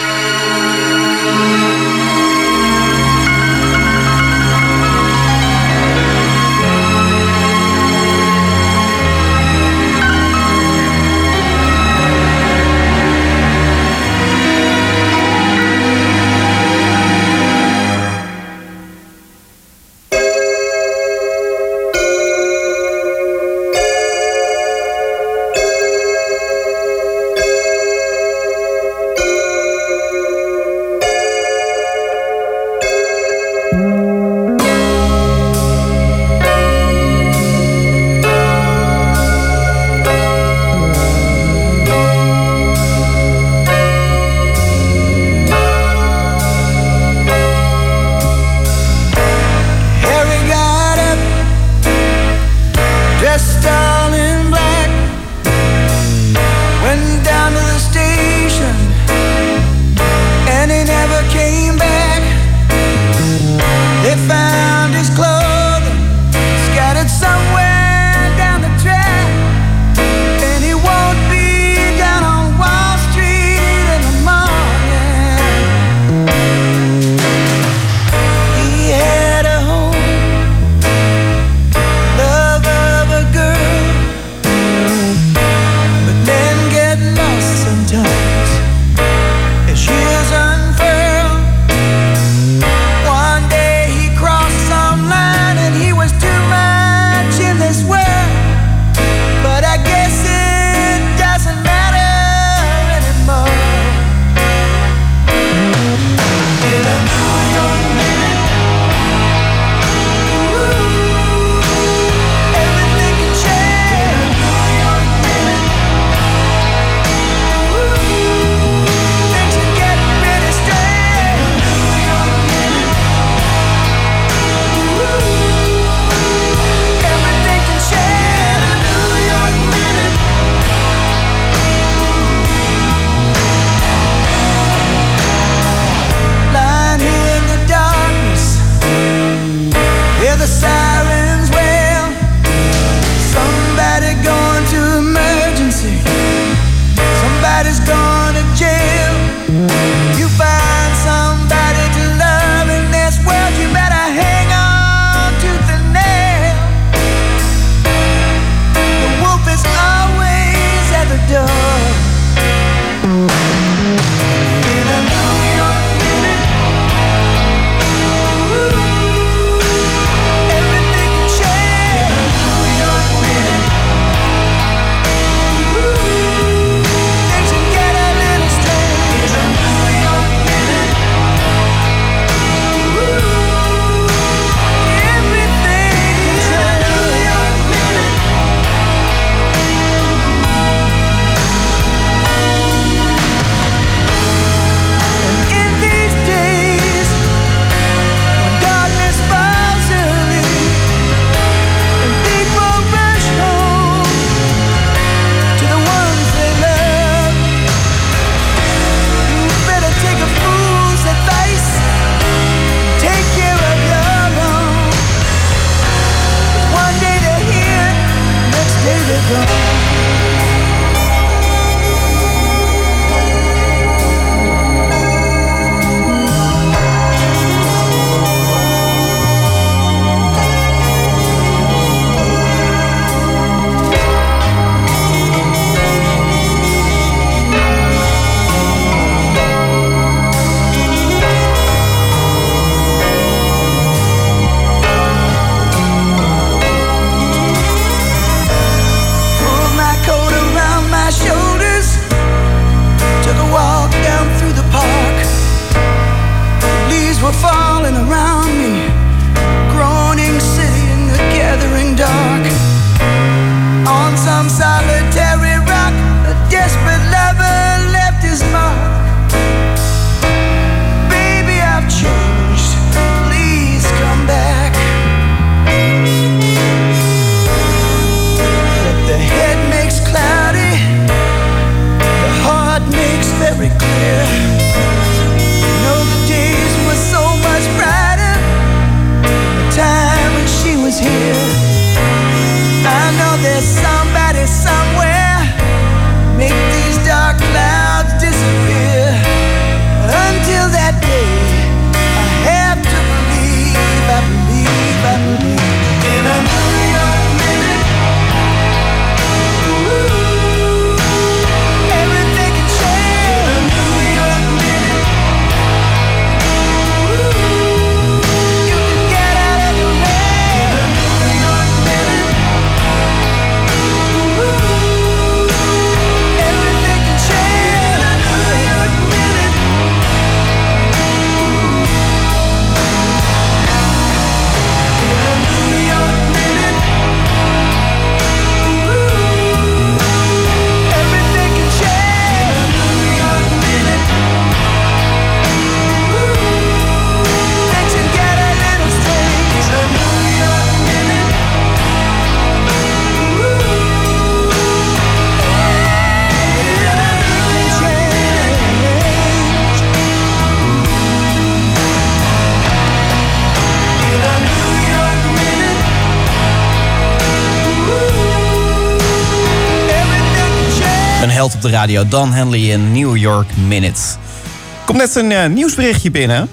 [SPEAKER 3] De radio, Don Henley in New York Minute. Komt net een eh, nieuwsberichtje binnen.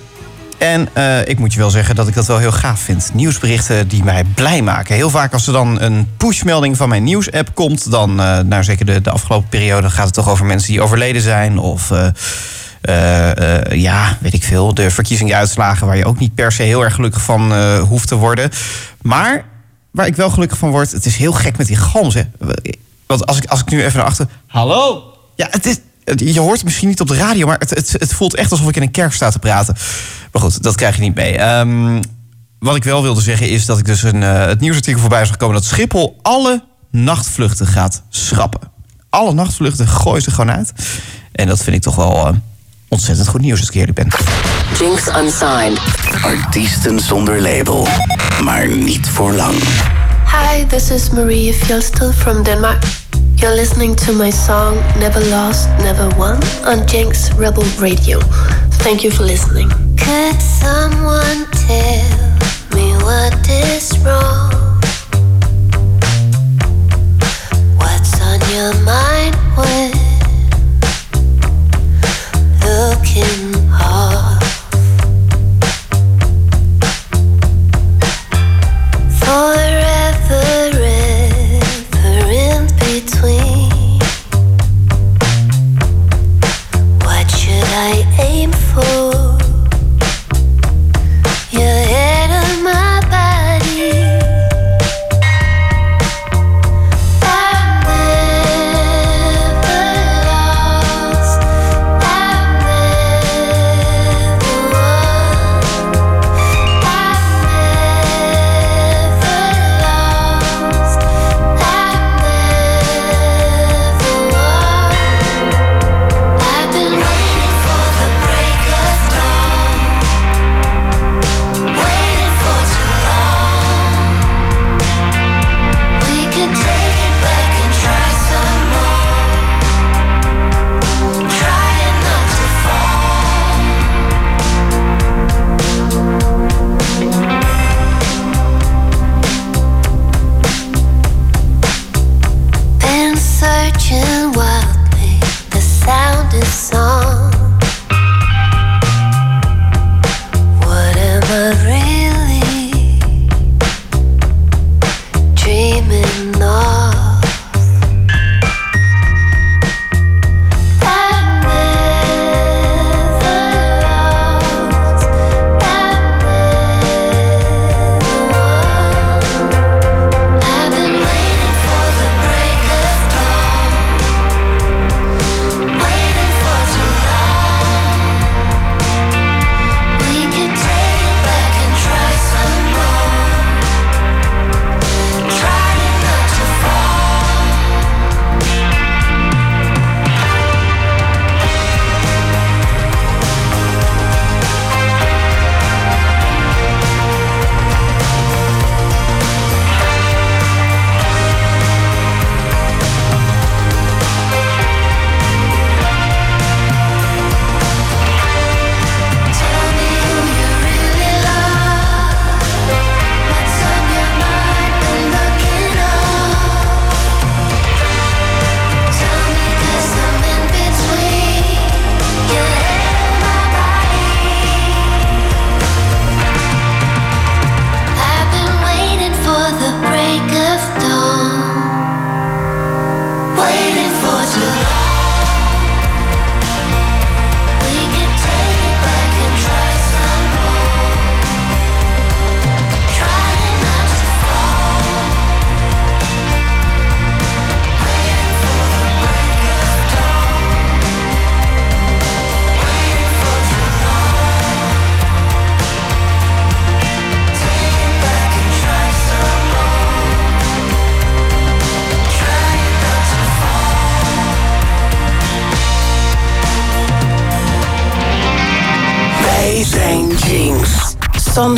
[SPEAKER 3] En eh, ik moet je wel zeggen dat ik dat wel heel gaaf vind. Nieuwsberichten die mij blij maken. Heel vaak als er dan een pushmelding van mijn nieuwsapp komt... dan, eh, nou zeker de, de afgelopen periode, gaat het toch over mensen die overleden zijn... of ja, weet ik veel, de verkiezingsuitslagen... waar je ook niet per se heel erg gelukkig van hoeft te worden. Maar waar ik wel gelukkig van word, het is heel gek met die ganzen. Want als ik, als ik nu even naar achter... Hallo? Ja, het is, je hoort het misschien niet op de radio, maar het, het, het voelt echt alsof ik in een kerk sta te praten. Maar goed, dat krijg je niet mee. Ehm, wat ik wel wilde zeggen is dat ik dus een, eh, het nieuwsartikel voorbij zag komen dat Schiphol alle nachtvluchten gaat schrappen. Alle nachtvluchten gooien ze gewoon uit. En dat vind ik toch wel eh, ontzettend goed nieuws als ik eerlijk ben.
[SPEAKER 1] Jinx Unsigned.
[SPEAKER 5] Artiesten zonder label, maar niet voor lang.
[SPEAKER 13] Hi, this is Marie Fjelsted from Denmark. You're listening to my song Never Lost, Never Won on Jinx Rebel Radio. Thank you for listening.
[SPEAKER 12] Could someone tell me what is wrong? What's on your mind when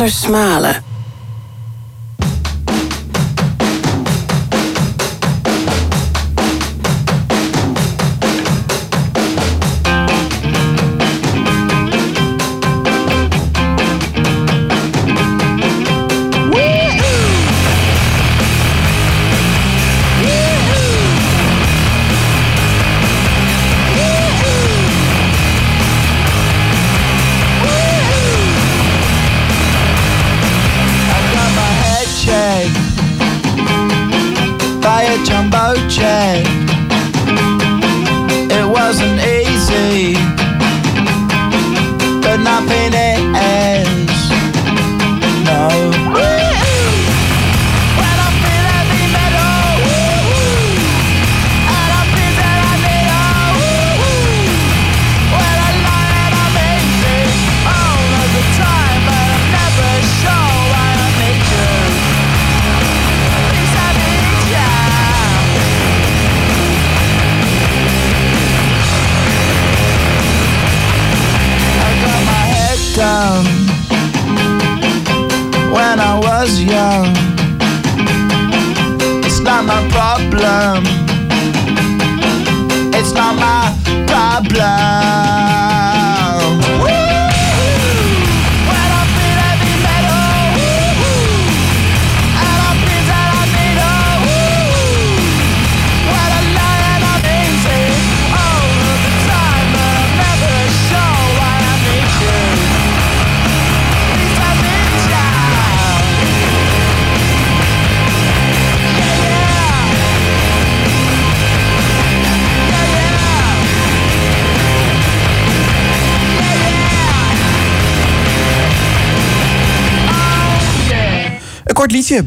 [SPEAKER 1] Sander Smalen.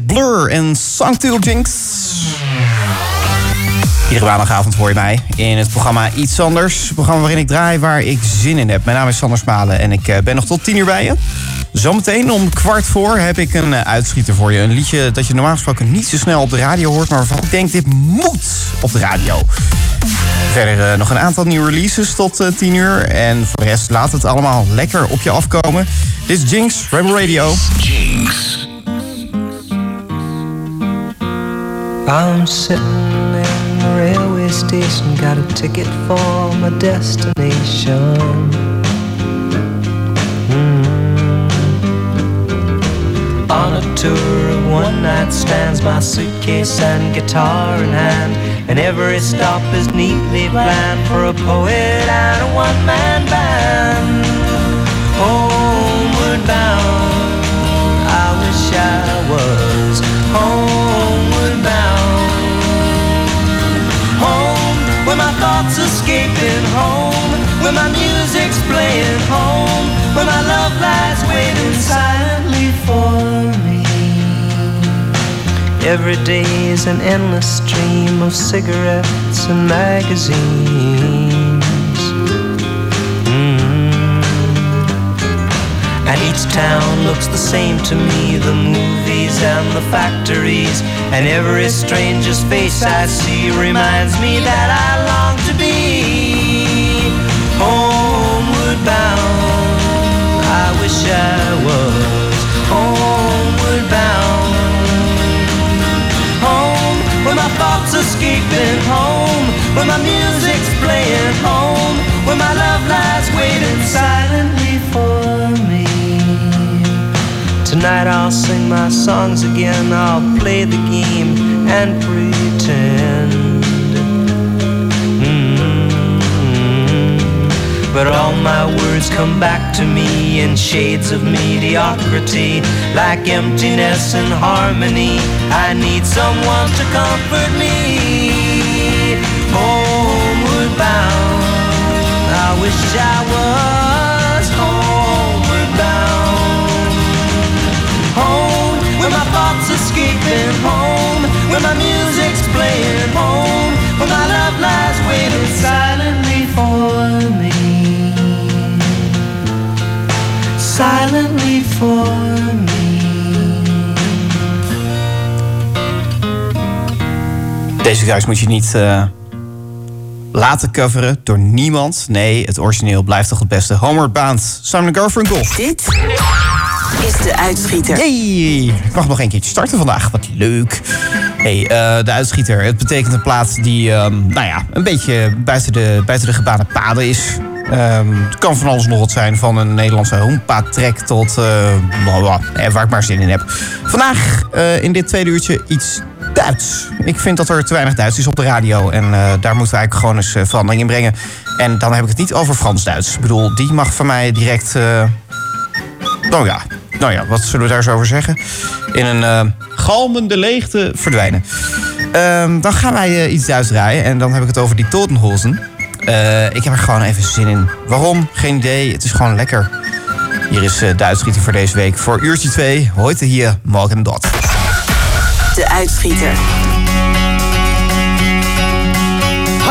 [SPEAKER 3] Blur en Sanctual Jinx. Iedere maandagavond hoor je mij in het programma Iets Anders. Het programma waarin ik draai waar ik zin in heb. Mijn naam is Sander Smalen en ik eh, ben nog tot tien uur bij je. Zometeen om kwart voor heb ik een eh, uitschieter voor je. Een liedje dat je normaal gesproken niet zo snel op de radio hoort... maar waarvan ik denk, dit moet op de radio. Verder eh, nog een aantal nieuwe releases tot eh, 10 uur. En voor de rest laat het allemaal lekker op je afkomen. Dit is Jinx, Rebel Radio.
[SPEAKER 5] Jinx.
[SPEAKER 9] I'm sitting in the railway station, got a ticket for my destination. Mm. On a tour of one night stands, my suitcase and guitar in hand, and every stop is neatly planned for a poet and a one man band. Homeward Where my thoughts escaping home, where my music's playing home, where my love lies waiting silently for me. Every day is an endless stream of cigarettes and magazines. And each town looks the same to me the movies and the factories. And every stranger's face I see reminds me that I long to be homeward bound. I wish I was homeward bound. Home, where my thoughts escaping home, where my music's Tonight I'll sing my songs again, I'll play the game and pretend. Mm. But all my words come back to me in shades of mediocrity, like emptiness and harmony. I need someone to comfort me. Homeward bound, I wish I was escaping home, where my music's playing home, where my love lies waiting silently for me. Silently for me.
[SPEAKER 3] Deze guys moet je niet eh, laten coveren door niemand. Nee, het origineel blijft toch het beste. Homeward Bound, Simon Garfunkel.
[SPEAKER 1] Dit is de uitschieter.
[SPEAKER 3] Yay! Ik mag nog een keertje starten vandaag. Wat leuk. Hey, eh, de uitschieter. Het betekent een plaats die, ehm, nou ja, een beetje buiten de, buiten de gebaande paden is. Ehm, het kan van alles nog wat zijn. Van een Nederlandse homepaad-track tot eh, bla bla, eh, waar ik maar zin in heb. Vandaag eh, in dit tweede uurtje iets Duits. Ik vind dat er te weinig Duits is op de radio. En eh, daar moeten we eigenlijk gewoon eens eh, verandering in brengen. En dan heb ik het niet over Frans-Duits. Ik bedoel, die mag van mij direct... nou ja, nou ja, wat zullen we daar zo over zeggen? In een eh, galmende leegte verdwijnen. Ehm, dan gaan wij eh, iets Duits draaien. En dan heb ik het over die Totenhozen. Eh, ik heb er gewoon even zin in. Waarom? Geen idee. Het is gewoon lekker. Hier is Duits Schieten voor deze week. Voor uurtje 2. Heute hier, morgen dort.
[SPEAKER 1] De uitschieter.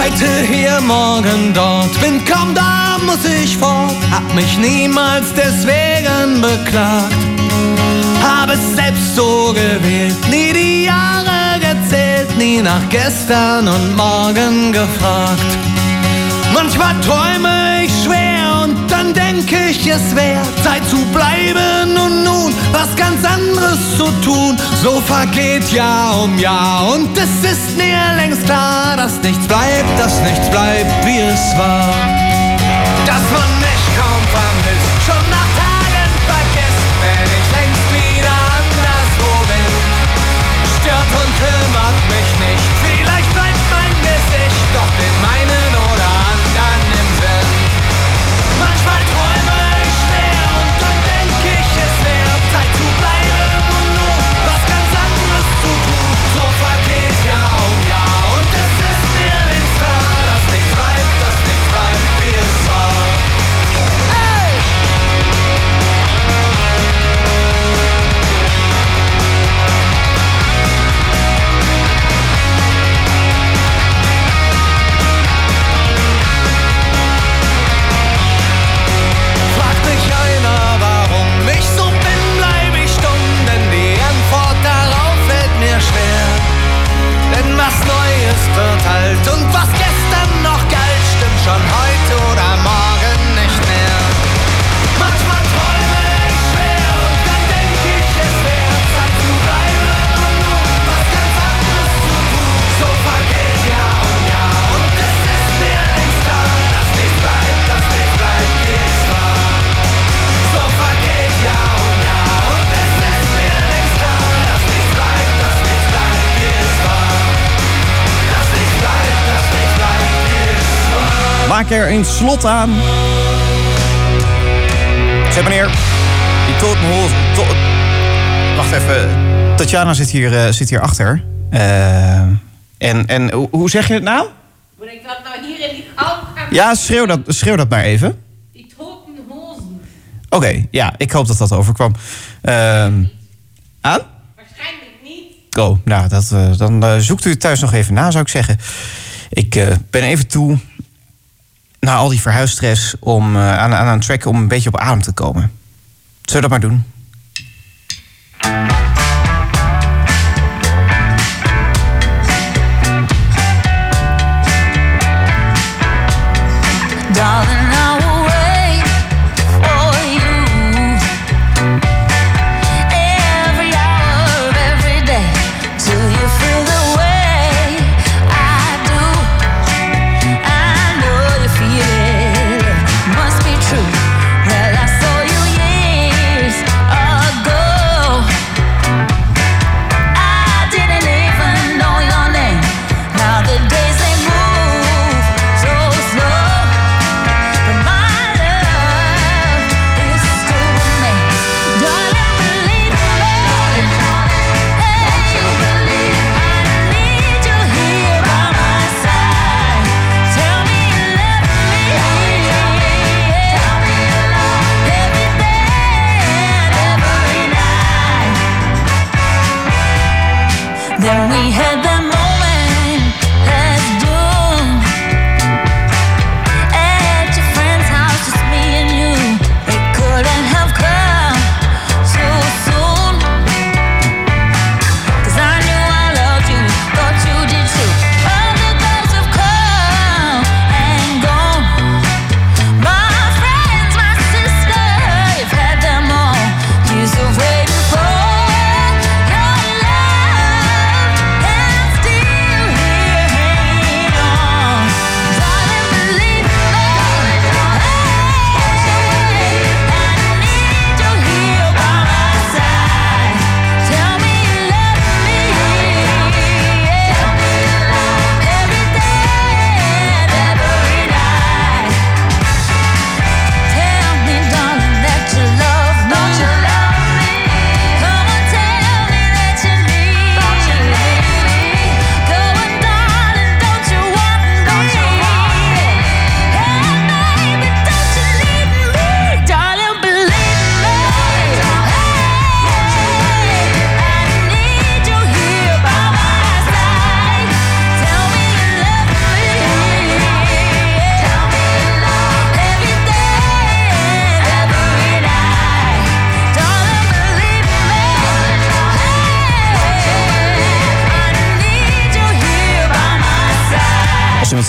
[SPEAKER 14] Heute hier, morgen dort, bin kaum da, muss ich fort. Hab mich niemals deswegen beklagt. Hab es selbst so gewählt, nie die Jahre gezählt, nie nach gestern und morgen gefragt. Manchmal träume denke ich, es wäre Zeit zu bleiben und nun was ganz anderes zu tun. So vergeht Jahr um Jahr und es ist mir längst klar, dass nichts bleibt, dass nichts bleibt, wie es war.
[SPEAKER 3] Maak er een slot aan. Zeg meneer, die Totenhozen... To Wacht even. Tatjana zit hier, eh, zit hier achter. Eh, en en hoe- hoe zeg je het nou?
[SPEAKER 15] Moet ik dat nou hier in die gang?
[SPEAKER 3] Ja, schreeuw dat, schreeuw dat maar even.
[SPEAKER 15] Die hozen.
[SPEAKER 3] Oké, ja, ik hoop dat dat overkwam. Ehm aan?
[SPEAKER 15] Waarschijnlijk niet.
[SPEAKER 3] Oh, nou, dat, eh, dan zoekt u het thuis nog even na, zou ik zeggen. Ik ben even toe, na al die verhuisstress, om, eh, aan, aan een track om een beetje op adem te komen. Zullen we dat maar doen?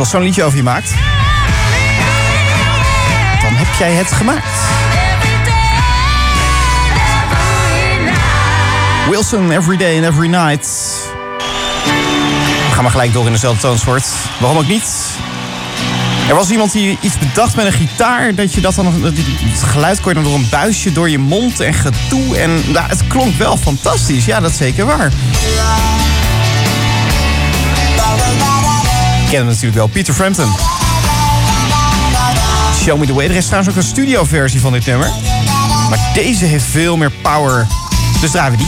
[SPEAKER 6] Als zo'n liedje over je maakt, dan heb jij het gemaakt. Wilson, every day and every night. We gaan maar gelijk door in dezelfde toonsoort. Waarom ook niet? Er was iemand die iets bedacht met een gitaar. Dat je dat dan. Het geluid kon je dan door een buisje door je mond en gedoe. En nou, het klonk wel fantastisch. Ja, dat is zeker waar. kennen natuurlijk wel Peter Frampton. Show Me The Way. Er is trouwens ook een studioversie van dit nummer. Maar deze heeft veel meer power. Dus draaien we die.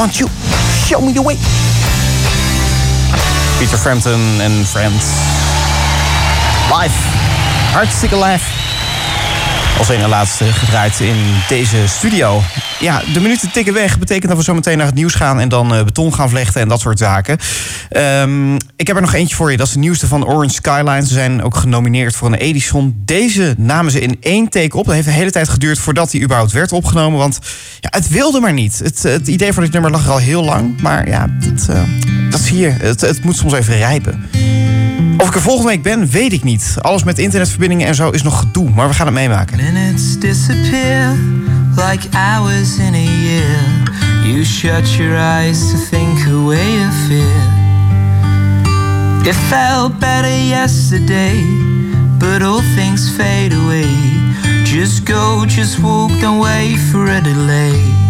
[SPEAKER 3] want you. Show me the way.
[SPEAKER 6] Peter Frampton and Friends. Live. Hartstikke Life.
[SPEAKER 3] Als een laatste gedraaid in deze studio. Ja, de minuten tikken weg. Betekent dat we zo meteen naar het nieuws gaan en dan eh, beton gaan vlechten en dat soort zaken. Ehm, ik heb er nog eentje voor je. Dat is de nieuwste van Orange Skyline. Ze zijn ook genomineerd voor een Edison. Deze namen ze in één take op. Dat heeft een hele tijd geduurd voordat die überhaupt werd opgenomen. Want ja, het wilde maar niet. Het, het idee van dit nummer lag er al heel lang. Maar ja, dat, eh, dat zie je. Het, het moet soms even rijpen. Of ik er volgende week ben, weet ik niet. Alles met internetverbindingen en zo is nog gedoe. Maar we gaan het meemaken.
[SPEAKER 16] Minutes disappear like hours in a year. You shut your eyes to think away a fear. It felt better yesterday, but all things fade away. Just go, just walk, don't wait for a delay.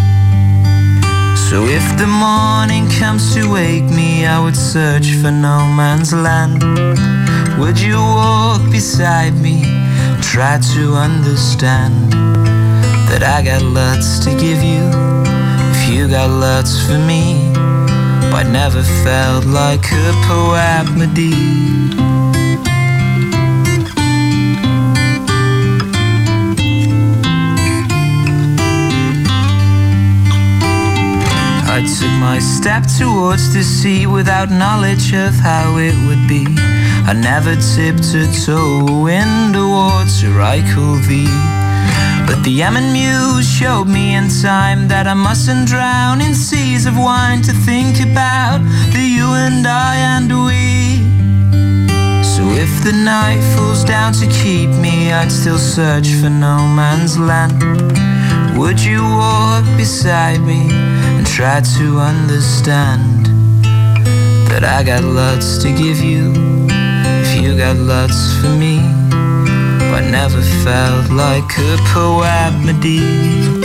[SPEAKER 16] So if the morning comes to wake me, I would search for no man's land. Would you walk beside me? Try to understand that I got lots to give you if you got lots for me. But never felt like a poet melody. I stepped towards the sea without knowledge of how it would be. I never tipped a toe in the water I call thee. But the Yemen Muse showed me in time that I mustn't drown in seas of wine to think about the you and I and we. So if the night falls down to keep me, I'd still search for no man's land. Would you walk beside me try to understand that I got lots to give you if you got lots for me? I never felt like a poet melody.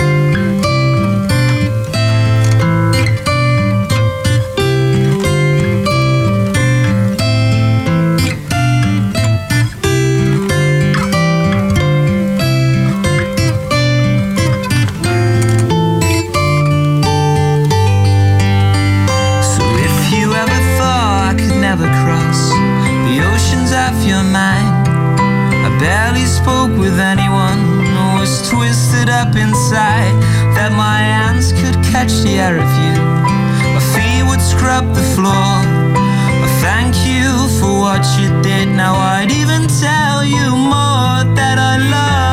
[SPEAKER 16] stood up inside that my hands could catch the air of you. My feet would scrub the floor. I Thank you for what you did. Now I'd even tell you more that I love.